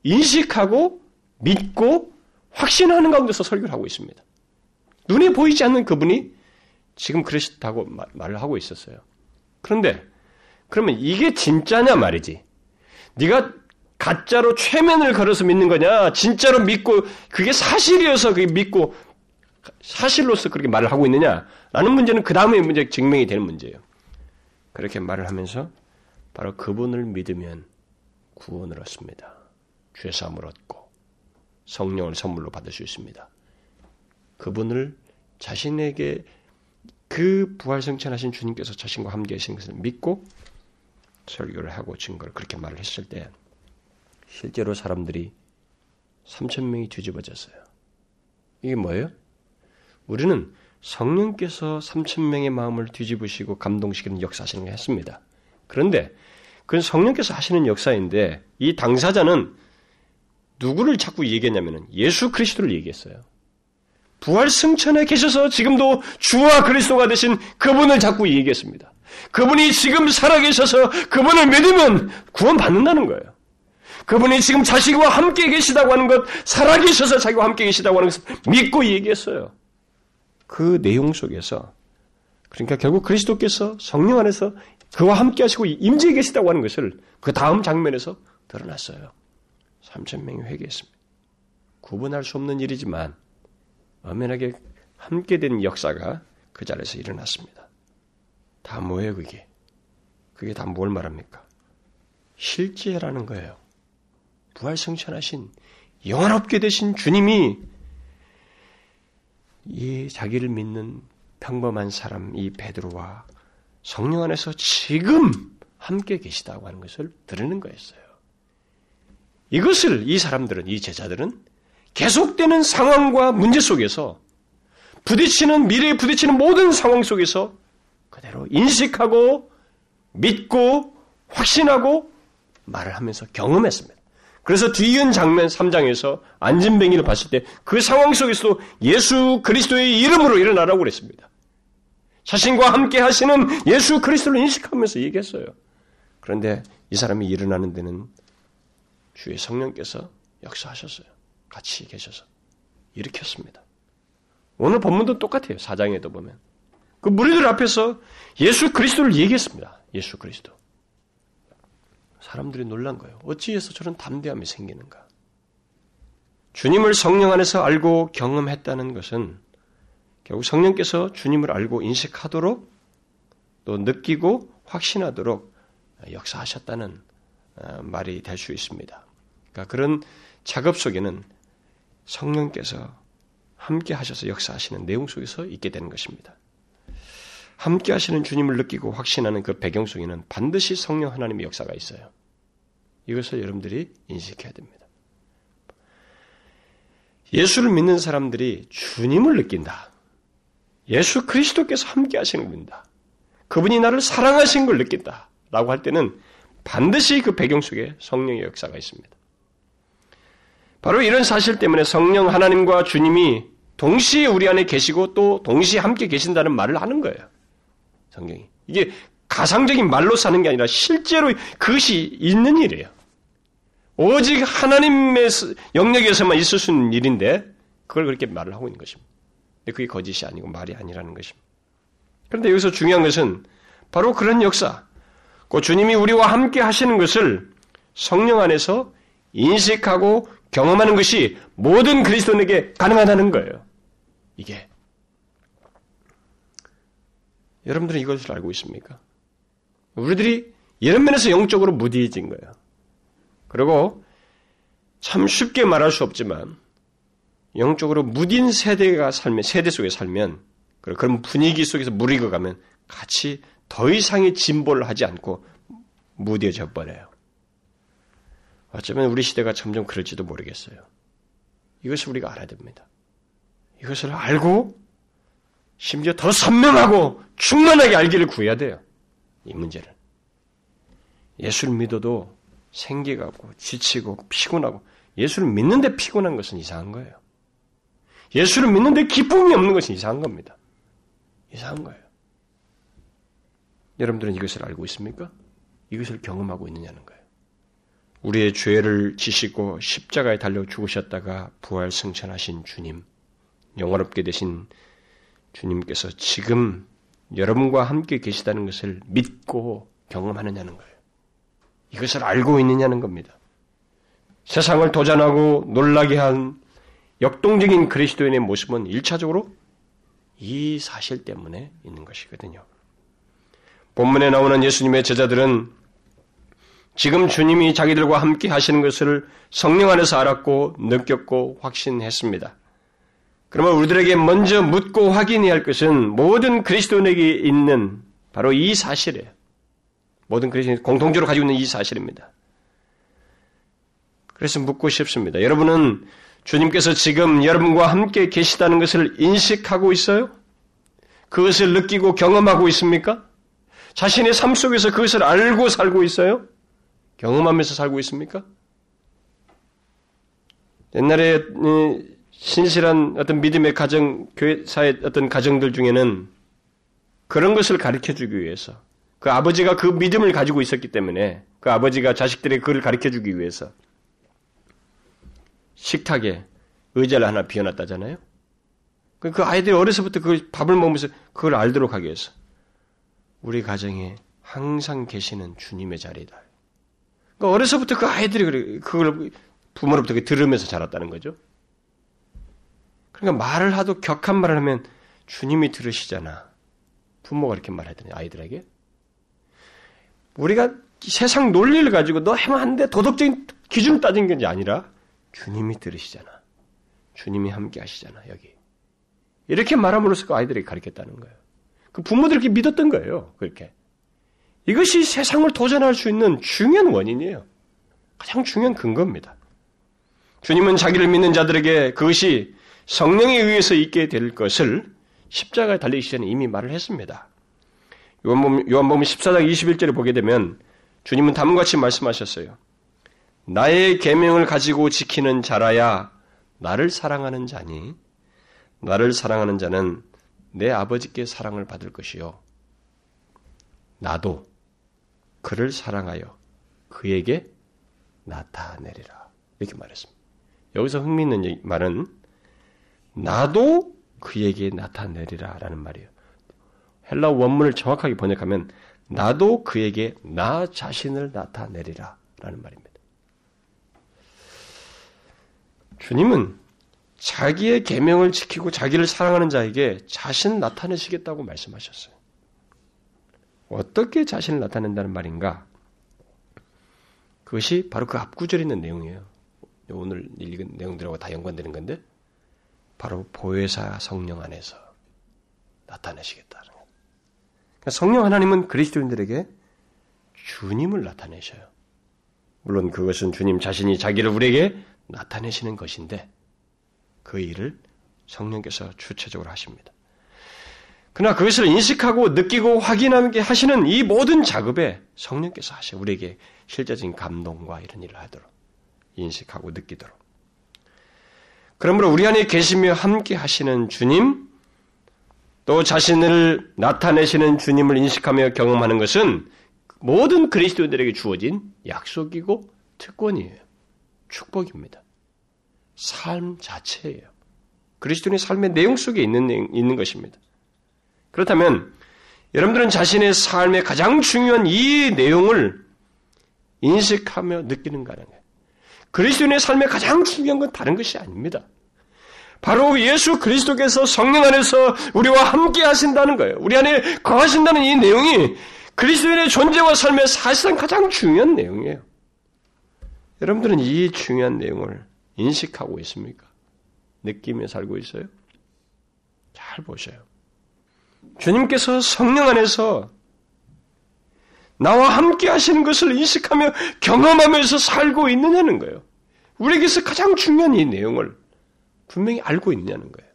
인식하고 믿고 확신하는 가운데서 설교를 하고 있습니다. 눈에 보이지 않는 그분이 지금 그러시다고 말을 하고 있었어요. 그런데 그러면 이게 진짜냐 말이지. 네가 가짜로 최면을 걸어서 믿는 거냐? 진짜로 믿고 그게 사실이어서 그게 믿고 사실로서 그렇게 말을 하고 있느냐? 라는 문제는 그 다음에 문제 증명이 되는 문제예요. 그렇게 말을 하면서 바로 그분을 믿으면 구원을 얻습니다. 죄사함을 얻고 성령을 선물로 받을 수 있습니다. 그분을 자신에게 그 부활성천하신 주님께서 자신과 함께 계신 것을 믿고 설교를 하고 증거를 그렇게 말을 했을 때 실제로 사람들이 3천 명이 뒤집어졌어요. 이게 뭐예요? 우리는 성령께서 3천 명의 마음을 뒤집으시고 감동시키는 역사하시는 걸 했습니다. 그런데 그건 성령께서 하시는 역사인데 이 당사자는 누구를 자꾸 얘기했냐면 예수 그리스도를 얘기했어요. 부활 승천에 계셔서 지금도 주와 그리스도가 되신 그분을 자꾸 얘기했습니다. 그분이 지금 살아계셔서 그분을 믿으면 구원받는다는 거예요. 그분이 지금 자식과 함께 계시다고 하는 것, 살아계셔서 자기와 함께 계시다고 하는 것을 믿고 얘기했어요. 그 내용 속에서 그러니까 결국 그리스도께서 성령 안에서 그와 함께 하시고 임재해 계시다고 하는 것을 그 다음 장면에서 드러났어요. 3천 명이 회개했습니다. 구분할 수 없는 일이지만 엄연하게 함께 된 역사가 그 자리에서 일어났습니다. 다 뭐예요, 그게? 그게 다 뭘 말합니까? 실제라는 거예요. 부활성천하신 영원롭게 되신 주님이 이 자기를 믿는 평범한 사람 이 베드로와 성령 안에서 지금 함께 계시다고 하는 것을 들으는 거였어요. 이것을 이 사람들은 이 제자들은 계속되는 상황과 문제 속에서 부딪히는 미래에 부딪히는 모든 상황 속에서 그대로 인식하고 믿고 확신하고 말을 하면서 경험했습니다. 그래서 뒤이은 장면 3장에서 안진뱅이를 봤을 때 그 상황 속에서도 예수 그리스도의 이름으로 일어나라고 그랬습니다. 자신과 함께 하시는 예수 그리스도를 인식하면서 얘기했어요. 그런데 이 사람이 일어나는 데는 주의 성령께서 역사하셨어요. 같이 계셔서 일으켰습니다. 오늘 본문도 똑같아요. 사장에도 보면 그 무리들 앞에서 예수 그리스도를 얘기했습니다. 예수 그리스도. 사람들이 놀란 거예요. 어찌해서 저런 담대함이 생기는가? 주님을 성령 안에서 알고 경험했다는 것은 결국 성령께서 주님을 알고 인식하도록 또 느끼고 확신하도록 역사하셨다는 어, 말이 될 수 있습니다. 그러니까 그런 작업 속에는 성령께서 함께 하셔서 역사하시는 내용 속에서 있게 되는 것입니다. 함께 하시는 주님을 느끼고 확신하는 그 배경 속에는 반드시 성령 하나님의 역사가 있어요. 이것을 여러분들이 인식해야 됩니다. 예수를 믿는 사람들이 주님을 느낀다. 예수 그리스도께서 함께 하시는 분이다. 그분이 나를 사랑하신 걸 느낀다. 라고 할 때는 반드시 그 배경 속에 성령의 역사가 있습니다. 바로 이런 사실 때문에 성령 하나님과 주님이 동시에 우리 안에 계시고 또 동시에 함께 계신다는 말을 하는 거예요. 성경이. 이게 가상적인 말로 사는 게 아니라 실제로 그것이 있는 일이에요. 오직 하나님의 영역에서만 있을 수 있는 일인데 그걸 그렇게 말을 하고 있는 것입니다. 근데 그게 거짓이 아니고 말이 아니라는 것입니다. 그런데 여기서 중요한 것은 바로 그런 역사, 그 주님이 우리와 함께 하시는 것을 성령 안에서 인식하고 경험하는 것이 모든 그리스도인에게 가능하다는 거예요. 이게. 여러분들은 이것을 알고 있습니까? 우리들이 이런 면에서 영적으로 무디해진 거예요. 그리고 참 쉽게 말할 수 없지만 영적으로 무딘 세대가 살면 세대 속에 살면 그런 분위기 속에서 무리고 가면 같이 더 이상의 진보를 하지 않고 무뎌져 버려요. 어쩌면 우리 시대가 점점 그럴지도 모르겠어요. 이것을 우리가 알아야 됩니다. 이것을 알고 심지어 더 선명하고 충만하게 알기를 구해야 돼요. 이 문제를. 예수를 믿어도 생기가고 지치고 피곤하고 예수를 믿는데 피곤한 것은 이상한 거예요. 예수를 믿는데 기쁨이 없는 것은 이상한 겁니다. 이상한 거예요. 여러분들은 이것을 알고 있습니까? 이것을 경험하고 있느냐는 거예요. 우리의 죄를 지시고 십자가에 달려 죽으셨다가 부활 승천하신 주님, 영원롭게 되신 주님께서 지금 여러분과 함께 계시다는 것을 믿고 경험하느냐는 거예요. 이것을 알고 있느냐는 겁니다. 세상을 도전하고 놀라게 한 역동적인 그리스도인의 모습은 일차적으로 이 사실 때문에 있는 것이거든요. 본문에 나오는 예수님의 제자들은 지금 주님이 자기들과 함께 하시는 것을 성령 안에서 알았고 느꼈고 확신했습니다. 그러면 우리들에게 먼저 묻고 확인해야 할 것은 모든 그리스도인에게 있는 바로 이 사실이에요. 모든 그리스도인 공통적으로 가지고 있는 이 사실입니다. 그래서 묻고 싶습니다. 여러분은 주님께서 지금 여러분과 함께 계시다는 것을 인식하고 있어요? 그것을 느끼고 경험하고 있습니까? 자신의 삶 속에서 그것을 알고 살고 있어요? 경험하면서 살고 있습니까? 옛날에 신실한 어떤 믿음의 가정, 교회사의 어떤 가정들 중에는 그런 것을 가르쳐 주기 위해서 그 아버지가 그 믿음을 가지고 있었기 때문에 그 아버지가 자식들에게 그걸 가르쳐 주기 위해서 식탁에 의자를 하나 비워놨다잖아요. 그, 그 아이들이 어려서부터 그 밥을 먹으면서 그걸 알도록 하기 위해서 우리 가정에 항상 계시는 주님의 자리다. 그러니까 어려서부터 그 아이들이 그걸 부모로부터 들으면서 자랐다는 거죠. 그러니까 말을 하도 격한 말을 하면 주님이 들으시잖아. 부모가 이렇게 말하더니 아이들에게. 우리가 세상 논리를 가지고 너 해면 안 돼. 도덕적인 기준을 따진 게 아니라 주님이 들으시잖아. 주님이 함께 하시잖아, 여기. 이렇게 말함으로써 그 아이들에게 가르쳤다는 거예요. 그 부모들이 렇게 믿었던 거예요, 그렇게. 이것이 세상을 도전할 수 있는 중요한 원인이에요. 가장 중요한 근거입니다. 주님은 자기를 믿는 자들에게 그것이 성령에 의해서 있게 될 것을 십자가에 달리기 전에 이미 말을 했습니다. 요한복음, 요한복음 14장 21절에 보게 되면 주님은 다음과 같이 말씀하셨어요. 나의 계명을 가지고 지키는 자라야 나를 사랑하는 자니 나를 사랑하는 자는 내 아버지께 사랑을 받을 것이요 나도 그를 사랑하여 그에게 나타내리라 이렇게 말했습니다. 여기서 흥미있는 말은 나도 그에게 나타내리라 라는 말이에요. 헬라 원문을 정확하게 번역하면 나도 그에게 나 자신을 나타내리라 라는 말입니다. 주님은 자기의 계명을 지키고 자기를 사랑하는 자에게 자신을 나타내시겠다고 말씀하셨어요. 어떻게 자신을 나타낸다는 말인가? 그것이 바로 그 앞구절에 있는 내용이에요. 오늘 읽은 내용들하고 다 연관되는 건데, 바로 보혜사 성령 안에서 나타내시겠다는 거예요. 그러니까 성령 하나님은 그리스도인들에게 주님을 나타내셔요. 물론 그것은 주님 자신이 자기를 우리에게 나타내시는 것인데 그 일을 성령께서 주체적으로 하십니다. 그러나 그것을 인식하고 느끼고 확인하게 하시는 이 모든 작업에 성령께서 하셔 우리에게 실제적인 감동과 이런 일을 하도록 인식하고 느끼도록. 그러므로 우리 안에 계시며 함께 하시는 주님, 또 자신을 나타내시는 주님을 인식하며 경험하는 것은 모든 그리스도인들에게 주어진 약속이고 특권이에요. 축복입니다. 삶 자체예요. 그리스도인의 삶의 내용 속에 있는, 있는 것입니다. 그렇다면 여러분들은 자신의 삶의 가장 중요한 이 내용을 인식하며 느끼는가는 거예요. 그리스도인의 삶의 가장 중요한 건 다른 것이 아닙니다. 바로 예수 그리스도께서 성령 안에서 우리와 함께 하신다는 거예요. 우리 안에 거하신다는 이 내용이 그리스도인의 존재와 삶의 사실상 가장 중요한 내용이에요. 여러분들은 이 중요한 내용을 인식하고 있습니까? 느끼며 살고 있어요? 잘 보셔요. 주님께서 성령 안에서 나와 함께 하시는 것을 인식하며 경험하면서 살고 있느냐는 거예요. 우리에게서 가장 중요한 이 내용을 분명히 알고 있냐는 거예요.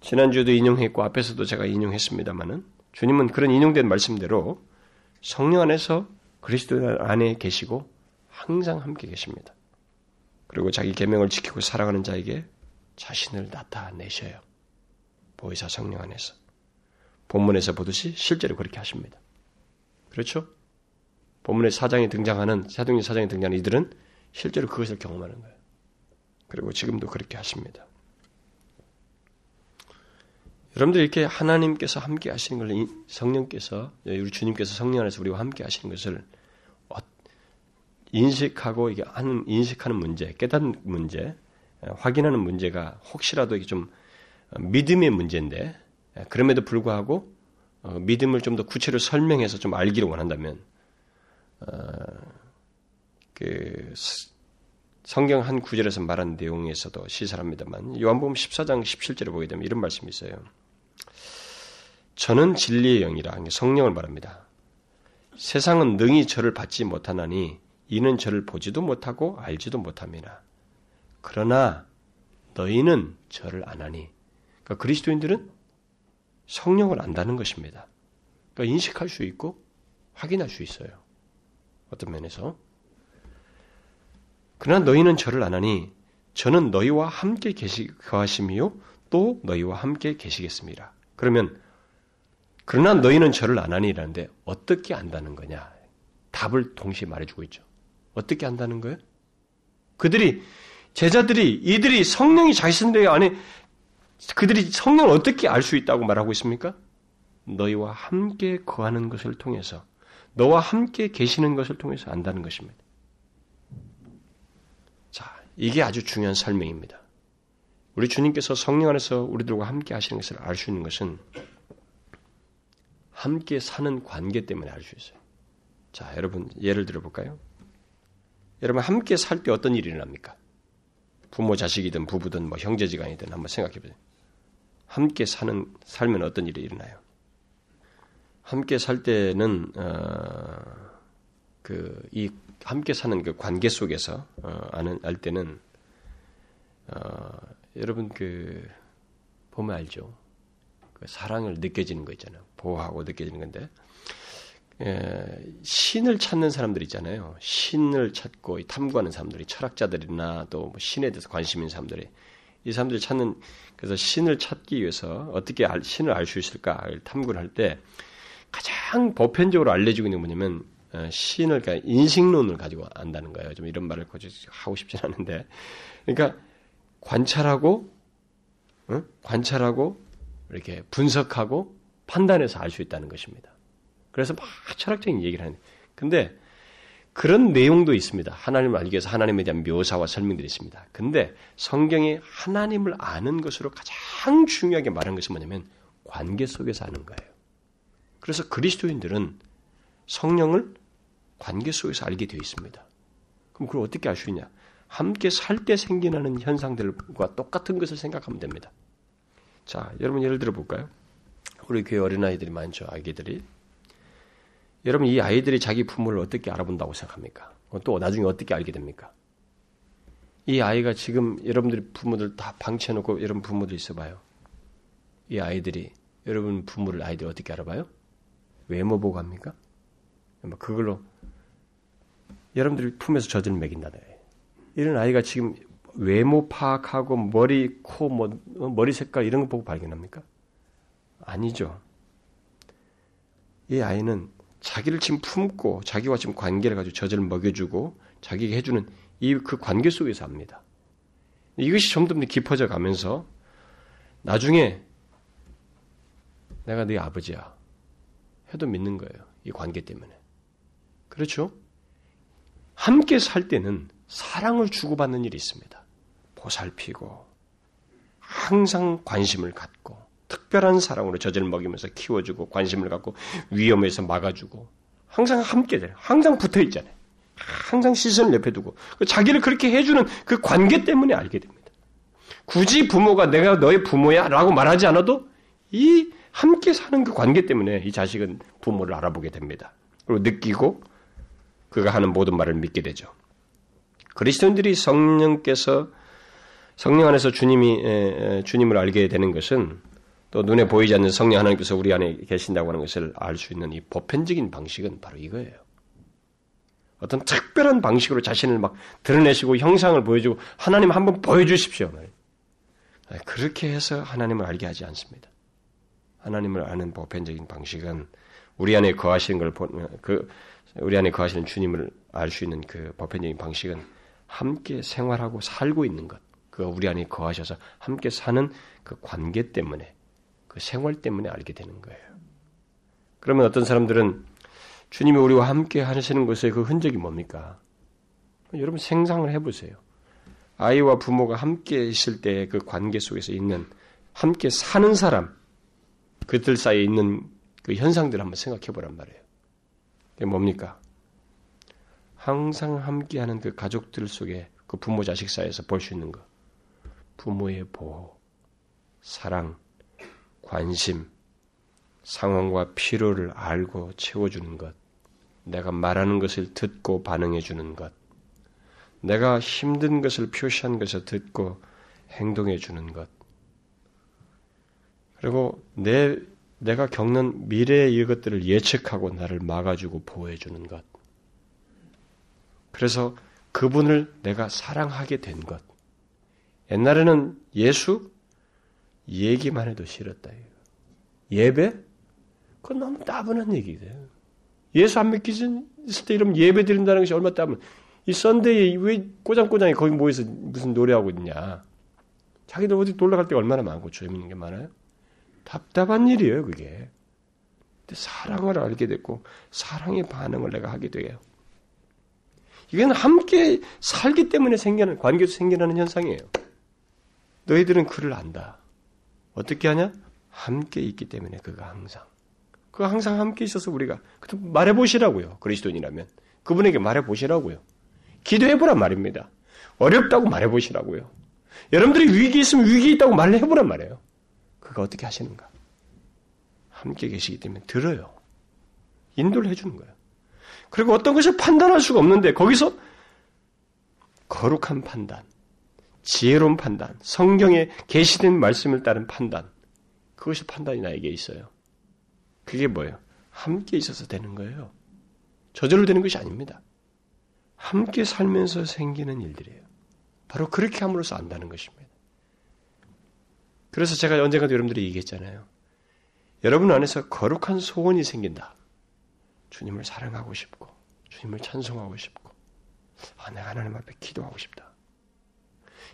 지난주에도 인용했고 앞에서도 제가 인용했습니다만은 주님은 그런 인용된 말씀대로 성령 안에서 그리스도 안에 계시고 항상 함께 계십니다. 그리고 자기 계명을 지키고 살아가는 자에게 자신을 나타내셔요. 보혜사 성령 안에서. 본문에서 보듯이 실제로 그렇게 하십니다. 그렇죠? 본문의 사장이 등장하는 사도행 사장이 등장하는 이들은 실제로 그것을 경험하는 거예요. 그리고 지금도 그렇게 하십니다. 여러분들 이렇게 하나님께서 함께 하시는 걸 성령께서 우리 주님께서 성령 안에서 우리와 함께 하시는 것을 어, 인식하고 이게 하는 인식하는 문제, 깨닫는 문제, 확인하는 문제가 혹시라도 이게 좀 믿음의 문제인데 그럼에도 불구하고 어, 믿음을 좀 더 구체로 설명해서 좀 알기를 원한다면 어, 그 성경 한 구절에서 말한 내용에서도 시사합니다만 요한복음 14장 17절에 보게 되면 이런 말씀이 있어요. 저는 진리의 영이라 성령을 말합니다. 세상은 능히 저를 받지 못하나니 이는 저를 보지도 못하고 알지도 못합니다. 그러나 너희는 저를 아나니 그러니까 그리스도인들은 성령을 안다는 것입니다. 그러니까 인식할 수 있고 확인할 수 있어요. 어떤 면에서 그러나 너희는 저를 안 하니 저는 너희와 함께 계시 거하심이요 또 너희와 함께 계시겠습니다. 그러면 그러나 너희는 저를 안 하니라는데 어떻게 안다는 거냐? 답을 동시에 말해주고 있죠. 어떻게 안다는 거예요? 그들이 제자들이 이들이 성령이 자신들 안에 그들이 성령을 어떻게 알 수 있다고 말하고 있습니까? 너희와 함께 거하는 것을 통해서 너와 함께 계시는 것을 통해서 안다는 것입니다. 이게 아주 중요한 설명입니다. 우리 주님께서 성령 안에서 우리들과 함께 하시는 것을 알 수 있는 것은 함께 사는 관계 때문에 알 수 있어요. 자, 여러분 예를 들어 볼까요? 여러분 함께 살 때 어떤 일이 일어납니까? 부모 자식이든 부부든 뭐 형제지간이든 한번 생각해 보세요. 함께 사는 살면 어떤 일이 일어나요? 함께 살 때는 어, 그이 함께 사는 그 관계 속에서 어, 아는 알 때는 어, 여러분 그 보면 알죠. 그 사랑을 느껴지는 거 있잖아요. 보호하고 느껴지는 건데 예, 신을 찾는 사람들 있잖아요. 신을 찾고 탐구하는 사람들이 철학자들이나 또 뭐 신에 대해서 관심 있는 사람들이 이 사람들이 찾는 그래서 신을 찾기 위해서 어떻게 알, 신을 알 수 있을까 탐구를 할 때 가장 보편적으로 알려지고 있는 게 뭐냐면 어, 신을 그러니까 인식론을 가지고 안다는 거예요. 좀 이런 말을 하고 싶진 않은데, 그러니까 관찰하고 어? 관찰하고 이렇게 분석하고 판단해서 알 수 있다는 것입니다. 그래서 막 철학적인 얘기를 하는. 근데 그런 내용도 있습니다. 하나님을 알기 위해서 하나님에 대한 묘사와 설명들이 있습니다. 근데 성경이 하나님을 아는 것으로 가장 중요하게 말한 것이 뭐냐면 관계 속에서 아는 거예요. 그래서 그리스도인들은 성령을 관계 속에서 알게 되어 있습니다. 그럼 그걸 어떻게 알 수 있냐? 함께 살 때 생기는 현상들과 똑같은 것을 생각하면 됩니다. 자, 여러분 예를 들어 볼까요? 우리 교회 어린아이들이 많죠, 아기들이. 여러분 이 아이들이 자기 부모를 어떻게 알아본다고 생각합니까? 또 나중에 어떻게 알게 됩니까? 이 아이가 지금 여러분들이 부모들 다 방치해놓고 여러분 부모들 있어봐요. 이 아이들이 여러분 부모를 아이들이 어떻게 알아봐요? 외모 보고 합니까? 뭐 그걸로 여러분들이 품에서 젖을 먹인다네. 이런 아이가 지금 외모 파악하고 머리, 코, 뭐, 어, 머리 색깔 이런 거 보고 발견합니까? 아니죠. 이 아이는 자기를 지금 품고 자기와 지금 관계를 가지고 젖을 먹여주고 자기에게 해주는 이 그 관계 속에서 합니다. 이것이 점점 더 깊어져 가면서 나중에 내가 네 아버지야 해도 믿는 거예요. 이 관계 때문에. 그렇죠? 함께 살 때는 사랑을 주고받는 일이 있습니다. 보살피고 항상 관심을 갖고 특별한 사랑으로 젖을 먹이면서 키워주고 관심을 갖고 위험에서 막아주고 항상 함께 돼 항상 붙어 있잖아요. 항상 시선을 옆에 두고 자기를 그렇게 해주는 그 관계 때문에 알게 됩니다. 굳이 부모가 내가 너의 부모야라고 말하지 않아도 이 함께 사는 그 관계 때문에 이 자식은 부모를 알아보게 됩니다. 그리고 느끼고 그가 하는 모든 말을 믿게 되죠. 그리스도인들이 성령께서 성령 안에서 주님이 주님을 알게 되는 것은 또 눈에 보이지 않는 성령 하나님께서 우리 안에 계신다고 하는 것을 알 수 있는 이 보편적인 방식은 바로 이거예요. 어떤 특별한 방식으로 자신을 막 드러내시고 형상을 보여주고 하나님 한번 보여주십시오. 그렇게 해서 하나님을 알게 하지 않습니다. 하나님을 아는 보편적인 방식은 우리 안에 거하시는 걸그 우리 안에 거하시는 주님을 알 수 있는 그 보편적인 방식은 함께 생활하고 살고 있는 것, 그 우리 안에 거하셔서 함께 사는 그 관계 때문에 그 생활 때문에 알게 되는 거예요. 그러면 어떤 사람들은 주님이 우리와 함께 하시는 것의 그 흔적이 뭡니까? 여러분 생상을 해보세요. 아이와 부모가 함께 있을 때 그 관계 속에서 있는 함께 사는 사람, 그들 사이에 있는 그 현상들을 한번 생각해 보란 말이에요. 그게 뭡니까? 항상 함께하는 그 가족들 속에 그 부모 자식 사이에서 볼 수 있는 것. 부모의 보호, 사랑, 관심, 상황과 필요를 알고 채워주는 것. 내가 말하는 것을 듣고 반응해 주는 것. 내가 힘든 것을 표시한 것을 듣고 행동해 주는 것. 그리고 내, 내가 겪는 미래의 이것들을 예측하고 나를 막아주고 보호해 주는 것. 그래서 그분을 내가 사랑하게 된 것. 옛날에는 예수 얘기만 해도 싫었다. 예배? 그건 너무 따분한 얘기예요. 예수 안 믿기 있을 때 이러면 예배 드린다는 것이 얼마나 따분. 이 썬데이에 왜 꼬장꼬장이 거기 모여서 무슨 노래하고 있냐. 자기도 어디 놀러 갈 때가 얼마나 많고 재밌는 게 많아요. 답답한 일이에요, 그게. 사랑을 알게 됐고 사랑의 반응을 내가 하게 돼요. 이건 함께 살기 때문에 생기는 관계에서 생겨나는 현상이에요. 너희들은 그를 안다. 어떻게 하냐? 함께 있기 때문에 그가 항상. 그가 항상 함께 있어서 우리가 말해 보시라고요. 그리스도인이라면 그분에게 말해 보시라고요. 기도해 보란 말입니다. 어렵다고 말해 보시라고요. 여러분들이 위기 있으면 위기 있다고 말해 보란 말이에요. 그가 어떻게 하시는가? 함께 계시기 때문에 들어요. 인도를 해 주는 거예요. 그리고 어떤 것을 판단할 수가 없는데 거기서 거룩한 판단, 지혜로운 판단, 성경에 계시된 말씀을 따른 판단, 그것이 판단이 나에게 있어요. 그게 뭐예요? 함께 있어서 되는 거예요. 저절로 되는 것이 아닙니다. 함께 살면서 생기는 일들이에요. 바로 그렇게 함으로써 안다는 것입니다. 그래서 제가 언젠가도 여러분들이 얘기했잖아요. 여러분 안에서 거룩한 소원이 생긴다. 주님을 사랑하고 싶고, 주님을 찬송하고 싶고, 아, 내가 하나님 앞에 기도하고 싶다.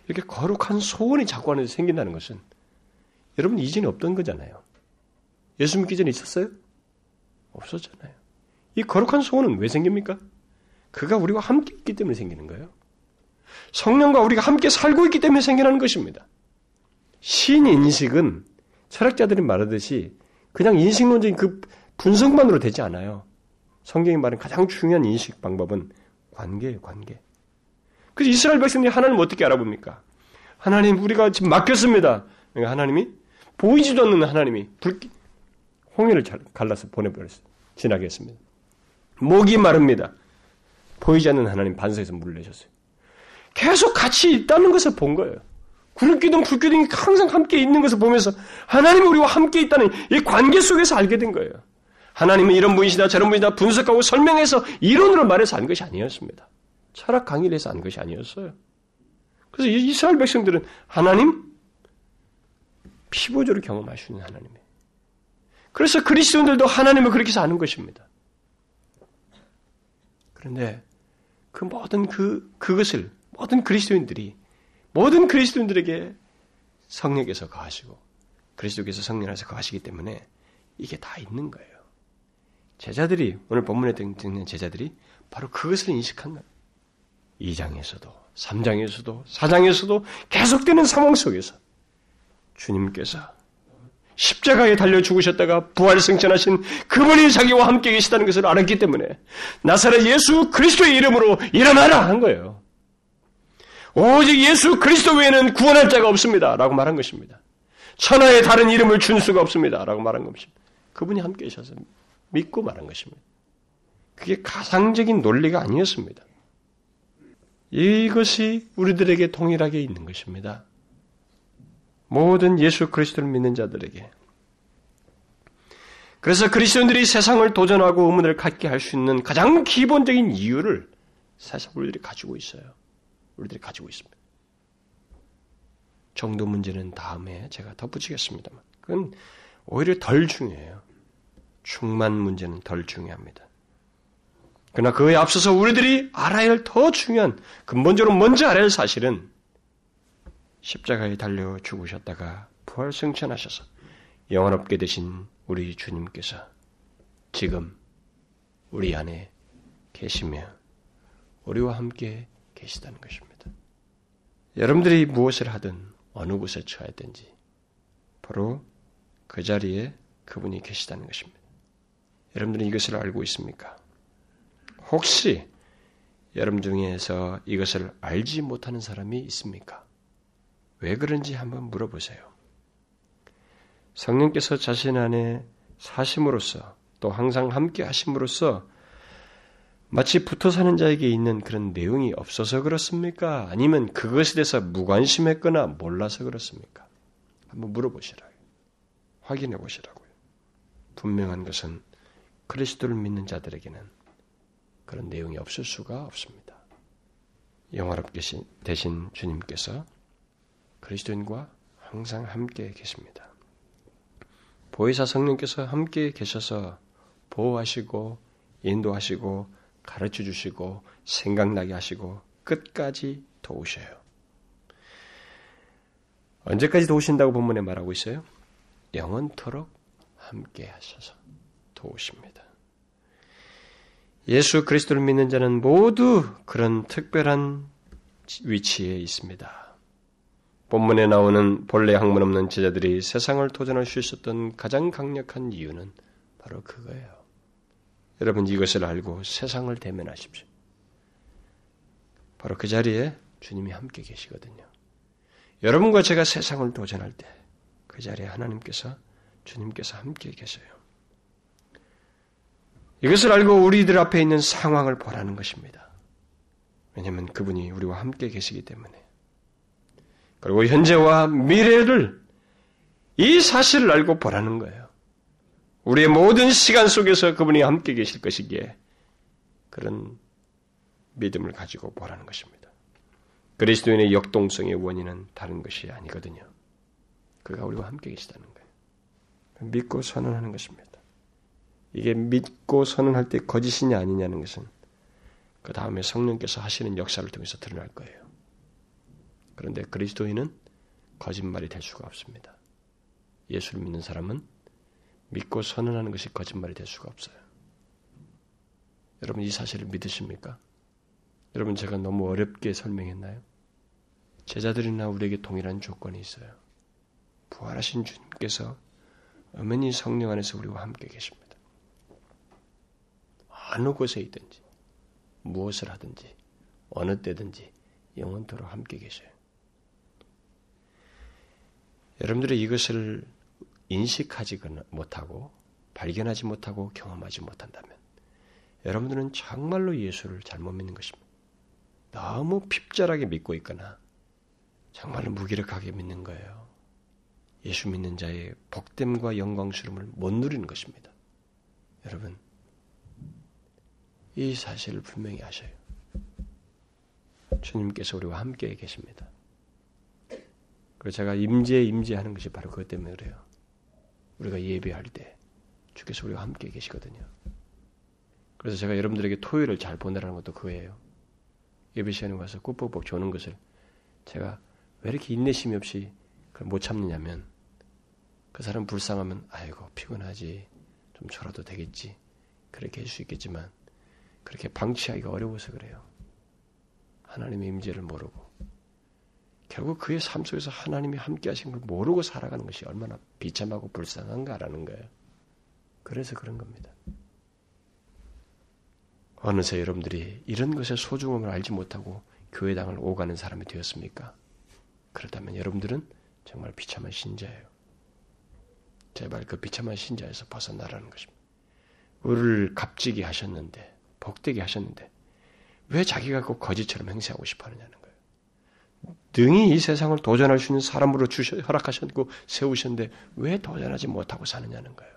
이렇게 거룩한 소원이 자꾸 안에서 생긴다는 것은 여러분 이전에 없던 거잖아요. 예수 믿기 전에 있었어요? 없었잖아요. 이 거룩한 소원은 왜 생깁니까? 그가 우리와 함께 있기 때문에 생기는 거예요. 성령과 우리가 함께 살고 있기 때문에 생겨나는 것입니다. 신 인식은 철학자들이 말하듯이 그냥 인식론적인 그 분석만으로 되지 않아요. 성경이 말하는 가장 중요한 인식 방법은 관계예요, 관계. 그래서 이스라엘 백성들이 하나님 어떻게 알아봅니까? 하나님, 우리가 지금 맡겼습니다. 그러니까 하나님이 보이지도 않는 하나님이 불, 홍해를 갈라서 보내버렸어요. 지나게 했습니다. 목이 마릅니다. 보이지 않는 하나님 반석에서 물을 내셨어요. 계속 같이 있다는 것을 본 거예요. 구름기둥, 불기둥이 항상 함께 있는 것을 보면서 하나님이 우리와 함께 있다는 이 관계 속에서 알게 된 거예요. 하나님은 이런 분이시다, 저런 분이다 분석하고 설명해서 이론으로 말해서 안 것이 아니었습니다. 철학 강의를 해서 안 것이 아니었어요. 그래서 이스라엘 백성들은 하나님 피부적으로 경험할 수 있는 하나님이에요. 그래서 그리스도인들도 하나님을 그렇게 해서 아는 것입니다. 그런데 그 모든 그, 그것을 모든 그리스도인들이 모든 그리스도인들에게 성령께서 거하시고 그리스도께서 성령에서 거하시기 때문에 이게 다 있는 거예요. 제자들이 오늘 본문에 등장하는 제자들이 바로 그것을 인식한 거예요. 2장에서도 3장에서도 4장에서도 계속되는 상황 속에서 주님께서 십자가에 달려 죽으셨다가 부활 승천하신 그분이 자기와 함께 계시다는 것을 알았기 때문에 나사렛 예수 그리스도의 이름으로 일어나라 한 거예요. 오직 예수 그리스도 외에는 구원할 자가 없습니다. 라고 말한 것입니다. 천하의 다른 이름을 준 수가 없습니다. 라고 말한 것입니다. 그분이 함께 계셔서 믿고 말한 것입니다. 그게 가상적인 논리가 아니었습니다. 이것이 우리들에게 동일하게 있는 것입니다. 모든 예수 그리스도를 믿는 자들에게. 그래서 그리스도인들이 세상을 도전하고 의문을 갖게 할 수 있는 가장 기본적인 이유를 사실 우리들이 가지고 있어요. 우리들이 가지고 있습니다. 정도 문제는 다음에 제가 덧붙이겠습니다만, 그건 오히려 덜 중요해요. 충만 문제는 덜 중요합니다. 그러나 그에 앞서서 우리들이 알아야 할 더 중요한, 근본적으로 먼저 알아야 할 사실은 십자가에 달려 죽으셨다가 부활 승천하셔서 영원없게 되신 우리 주님께서 지금 우리 안에 계시며 우리와 함께 계시다는 것입니다. 여러분들이 무엇을 하든 어느 곳에 처했든지 바로 그 자리에 그분이 계시다는 것입니다. 여러분들은 이것을 알고 있습니까? 혹시 여러분 중에서 이것을 알지 못하는 사람이 있습니까? 왜 그런지 한번 물어보세요. 성령께서 자신 안에 사심으로써 또 항상 함께 하심으로써 마치 붙어 사는 자에게 있는 그런 내용이 없어서 그렇습니까? 아니면 그것에 대해서 무관심했거나 몰라서 그렇습니까? 한번 물어보시라고요. 확인해 보시라고요. 분명한 것은 그리스도를 믿는 자들에게는 그런 내용이 없을 수가 없습니다. 영화롭게 되신 주님께서 그리스도인과 항상 함께 계십니다. 보혜사 성령께서 함께 계셔서 보호하시고 인도하시고 가르쳐 주시고 생각나게 하시고 끝까지 도우셔요. 언제까지 도우신다고 본문에 말하고 있어요? 영원토록 함께 하셔서 도우십니다. 예수 그리스도를 믿는 자는 모두 그런 특별한 위치에 있습니다. 본문에 나오는 본래 학문 없는 제자들이 세상을 도전할 수 있었던 가장 강력한 이유는 바로 그거예요. 여러분 이것을 알고 세상을 대면하십시오. 바로 그 자리에 주님이 함께 계시거든요. 여러분과 제가 세상을 도전할 때 그 자리에 하나님께서 주님께서 함께 계세요. 이것을 알고 우리들 앞에 있는 상황을 보라는 것입니다. 왜냐하면 그분이 우리와 함께 계시기 때문에. 그리고 현재와 미래를 이 사실을 알고 보라는 거예요. 우리의 모든 시간 속에서 그분이 함께 계실 것이기에 그런 믿음을 가지고 보라는 것입니다. 그리스도인의 역동성의 원인은 다른 것이 아니거든요. 그가 우리와 함께 계시다는 거예요. 믿고 선언하는 것입니다. 이게 믿고 선언할 때 거짓이냐 아니냐는 것은 그 다음에 성령께서 하시는 역사를 통해서 드러날 거예요. 그런데 그리스도인은 거짓말이 될 수가 없습니다. 예수를 믿는 사람은 믿고 선언하는 것이 거짓말이 될 수가 없어요. 여러분 이 사실을 믿으십니까? 여러분 제가 너무 어렵게 설명했나요? 제자들이나 우리에게 동일한 조건이 있어요. 부활하신 주님께서 어머니 성령 안에서 우리와 함께 계십니다. 어느 곳에 있든지 무엇을 하든지 어느 때든지 영원토록 함께 계셔요. 여러분들이 이것을 인식하지 못하고 발견하지 못하고 경험하지 못한다면 여러분들은 정말로 예수를 잘못 믿는 것입니다. 너무 핍절하게 믿고 있거나 정말로 무기력하게 믿는 거예요. 예수 믿는 자의 복됨과 영광스러움을 못 누리는 것입니다. 여러분, 이 사실을 분명히 아셔요. 주님께서 우리와 함께 계십니다. 그리고 제가 임재 임재하는 것이 바로 그것 때문에 그래요. 우리가 예배할 때 주께서 우리와 함께 계시거든요. 그래서 제가 여러분들에게 토요일을 잘 보내라는 것도 그거예요. 예배 시간에 와서 꾹뻑뻑 조는 것을 제가 왜 이렇게 인내심이 없이 그걸 못 참느냐면 그 사람 불쌍하면 아이고 피곤하지 좀 졸아도 되겠지 그렇게 할수 있겠지만 그렇게 방치하기가 어려워서 그래요. 하나님의 임재를 모르고 결국 그의 삶 속에서 하나님이 함께 하신 걸 모르고 살아가는 것이 얼마나 비참하고 불쌍한가라는 거예요. 그래서 그런 겁니다. 어느새 여러분들이 이런 것의 소중함을 알지 못하고 교회당을 오가는 사람이 되었습니까? 그렇다면 여러분들은 정말 비참한 신자예요. 제발 그 비참한 신자에서 벗어나라는 것입니다. 우리를 값지게 하셨는데, 복되게 하셨는데, 왜 자기가 꼭 거짓처럼 행세하고 싶어 하느냐는 거예요. 능히 이 세상을 도전할 수 있는 사람으로 주셔, 허락하셨고 세우셨는데, 왜 도전하지 못하고 사느냐는 거예요.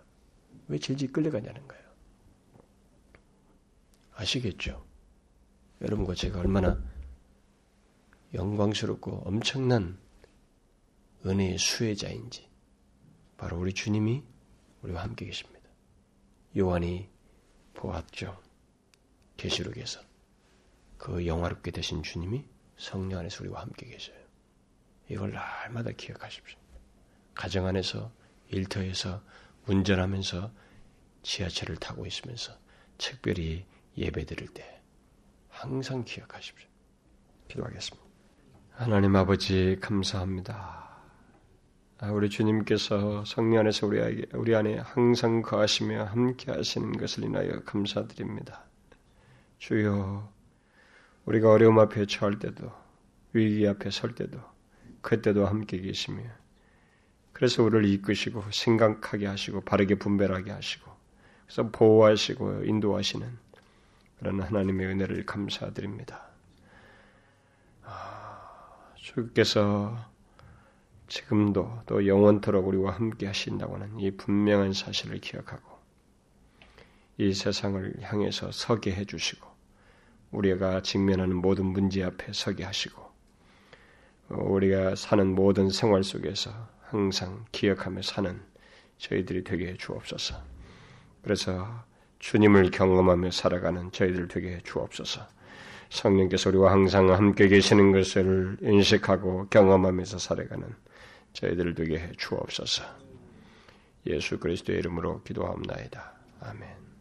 왜 질질 끌려가냐는 거예요. 아시겠죠? 여러분과 제가 얼마나 영광스럽고 엄청난 은혜의 수혜자인지 바로 우리 주님이 우리와 함께 계십니다. 요한이 보았죠. 계시록에서 그 영화롭게 되신 주님이 성령 안에서 우리와 함께 계셔요. 이걸 날마다 기억하십시오. 가정 안에서 일터에서 운전하면서 지하철을 타고 있으면서 특별히 예배 드릴 때 항상 기억하십시오. 기도하겠습니다. 하나님 아버지 감사합니다. 아, 우리 주님께서 성령 안에서 우리, 우리 안에 항상 거하시며 함께 하시는 것을 인하여 감사드립니다. 주여, 우리가 어려움 앞에 처할 때도, 위기 앞에 설 때도, 그때도 함께 계시며, 그래서 우리를 이끄시고, 생각하게 하시고, 바르게 분별하게 하시고, 그래서 보호하시고, 인도하시는 그런 하나님의 은혜를 감사드립니다. 아, 주께서 지금도 또 영원토록 우리와 함께 하신다고 하는 이 분명한 사실을 기억하고 이 세상을 향해서 서게 해주시고 우리가 직면하는 모든 문제 앞에 서게 하시고 우리가 사는 모든 생활 속에서 항상 기억하며 사는 저희들이 되게 해 주옵소서. 그래서 주님을 경험하며 살아가는 저희들 되게 해 주옵소서. 성령께서 우리와 항상 함께 계시는 것을 인식하고 경험하면서 살아가는 저희들을 되게 해 주옵소서. 예수 그리스도의 이름으로 기도하옵나이다. 아멘.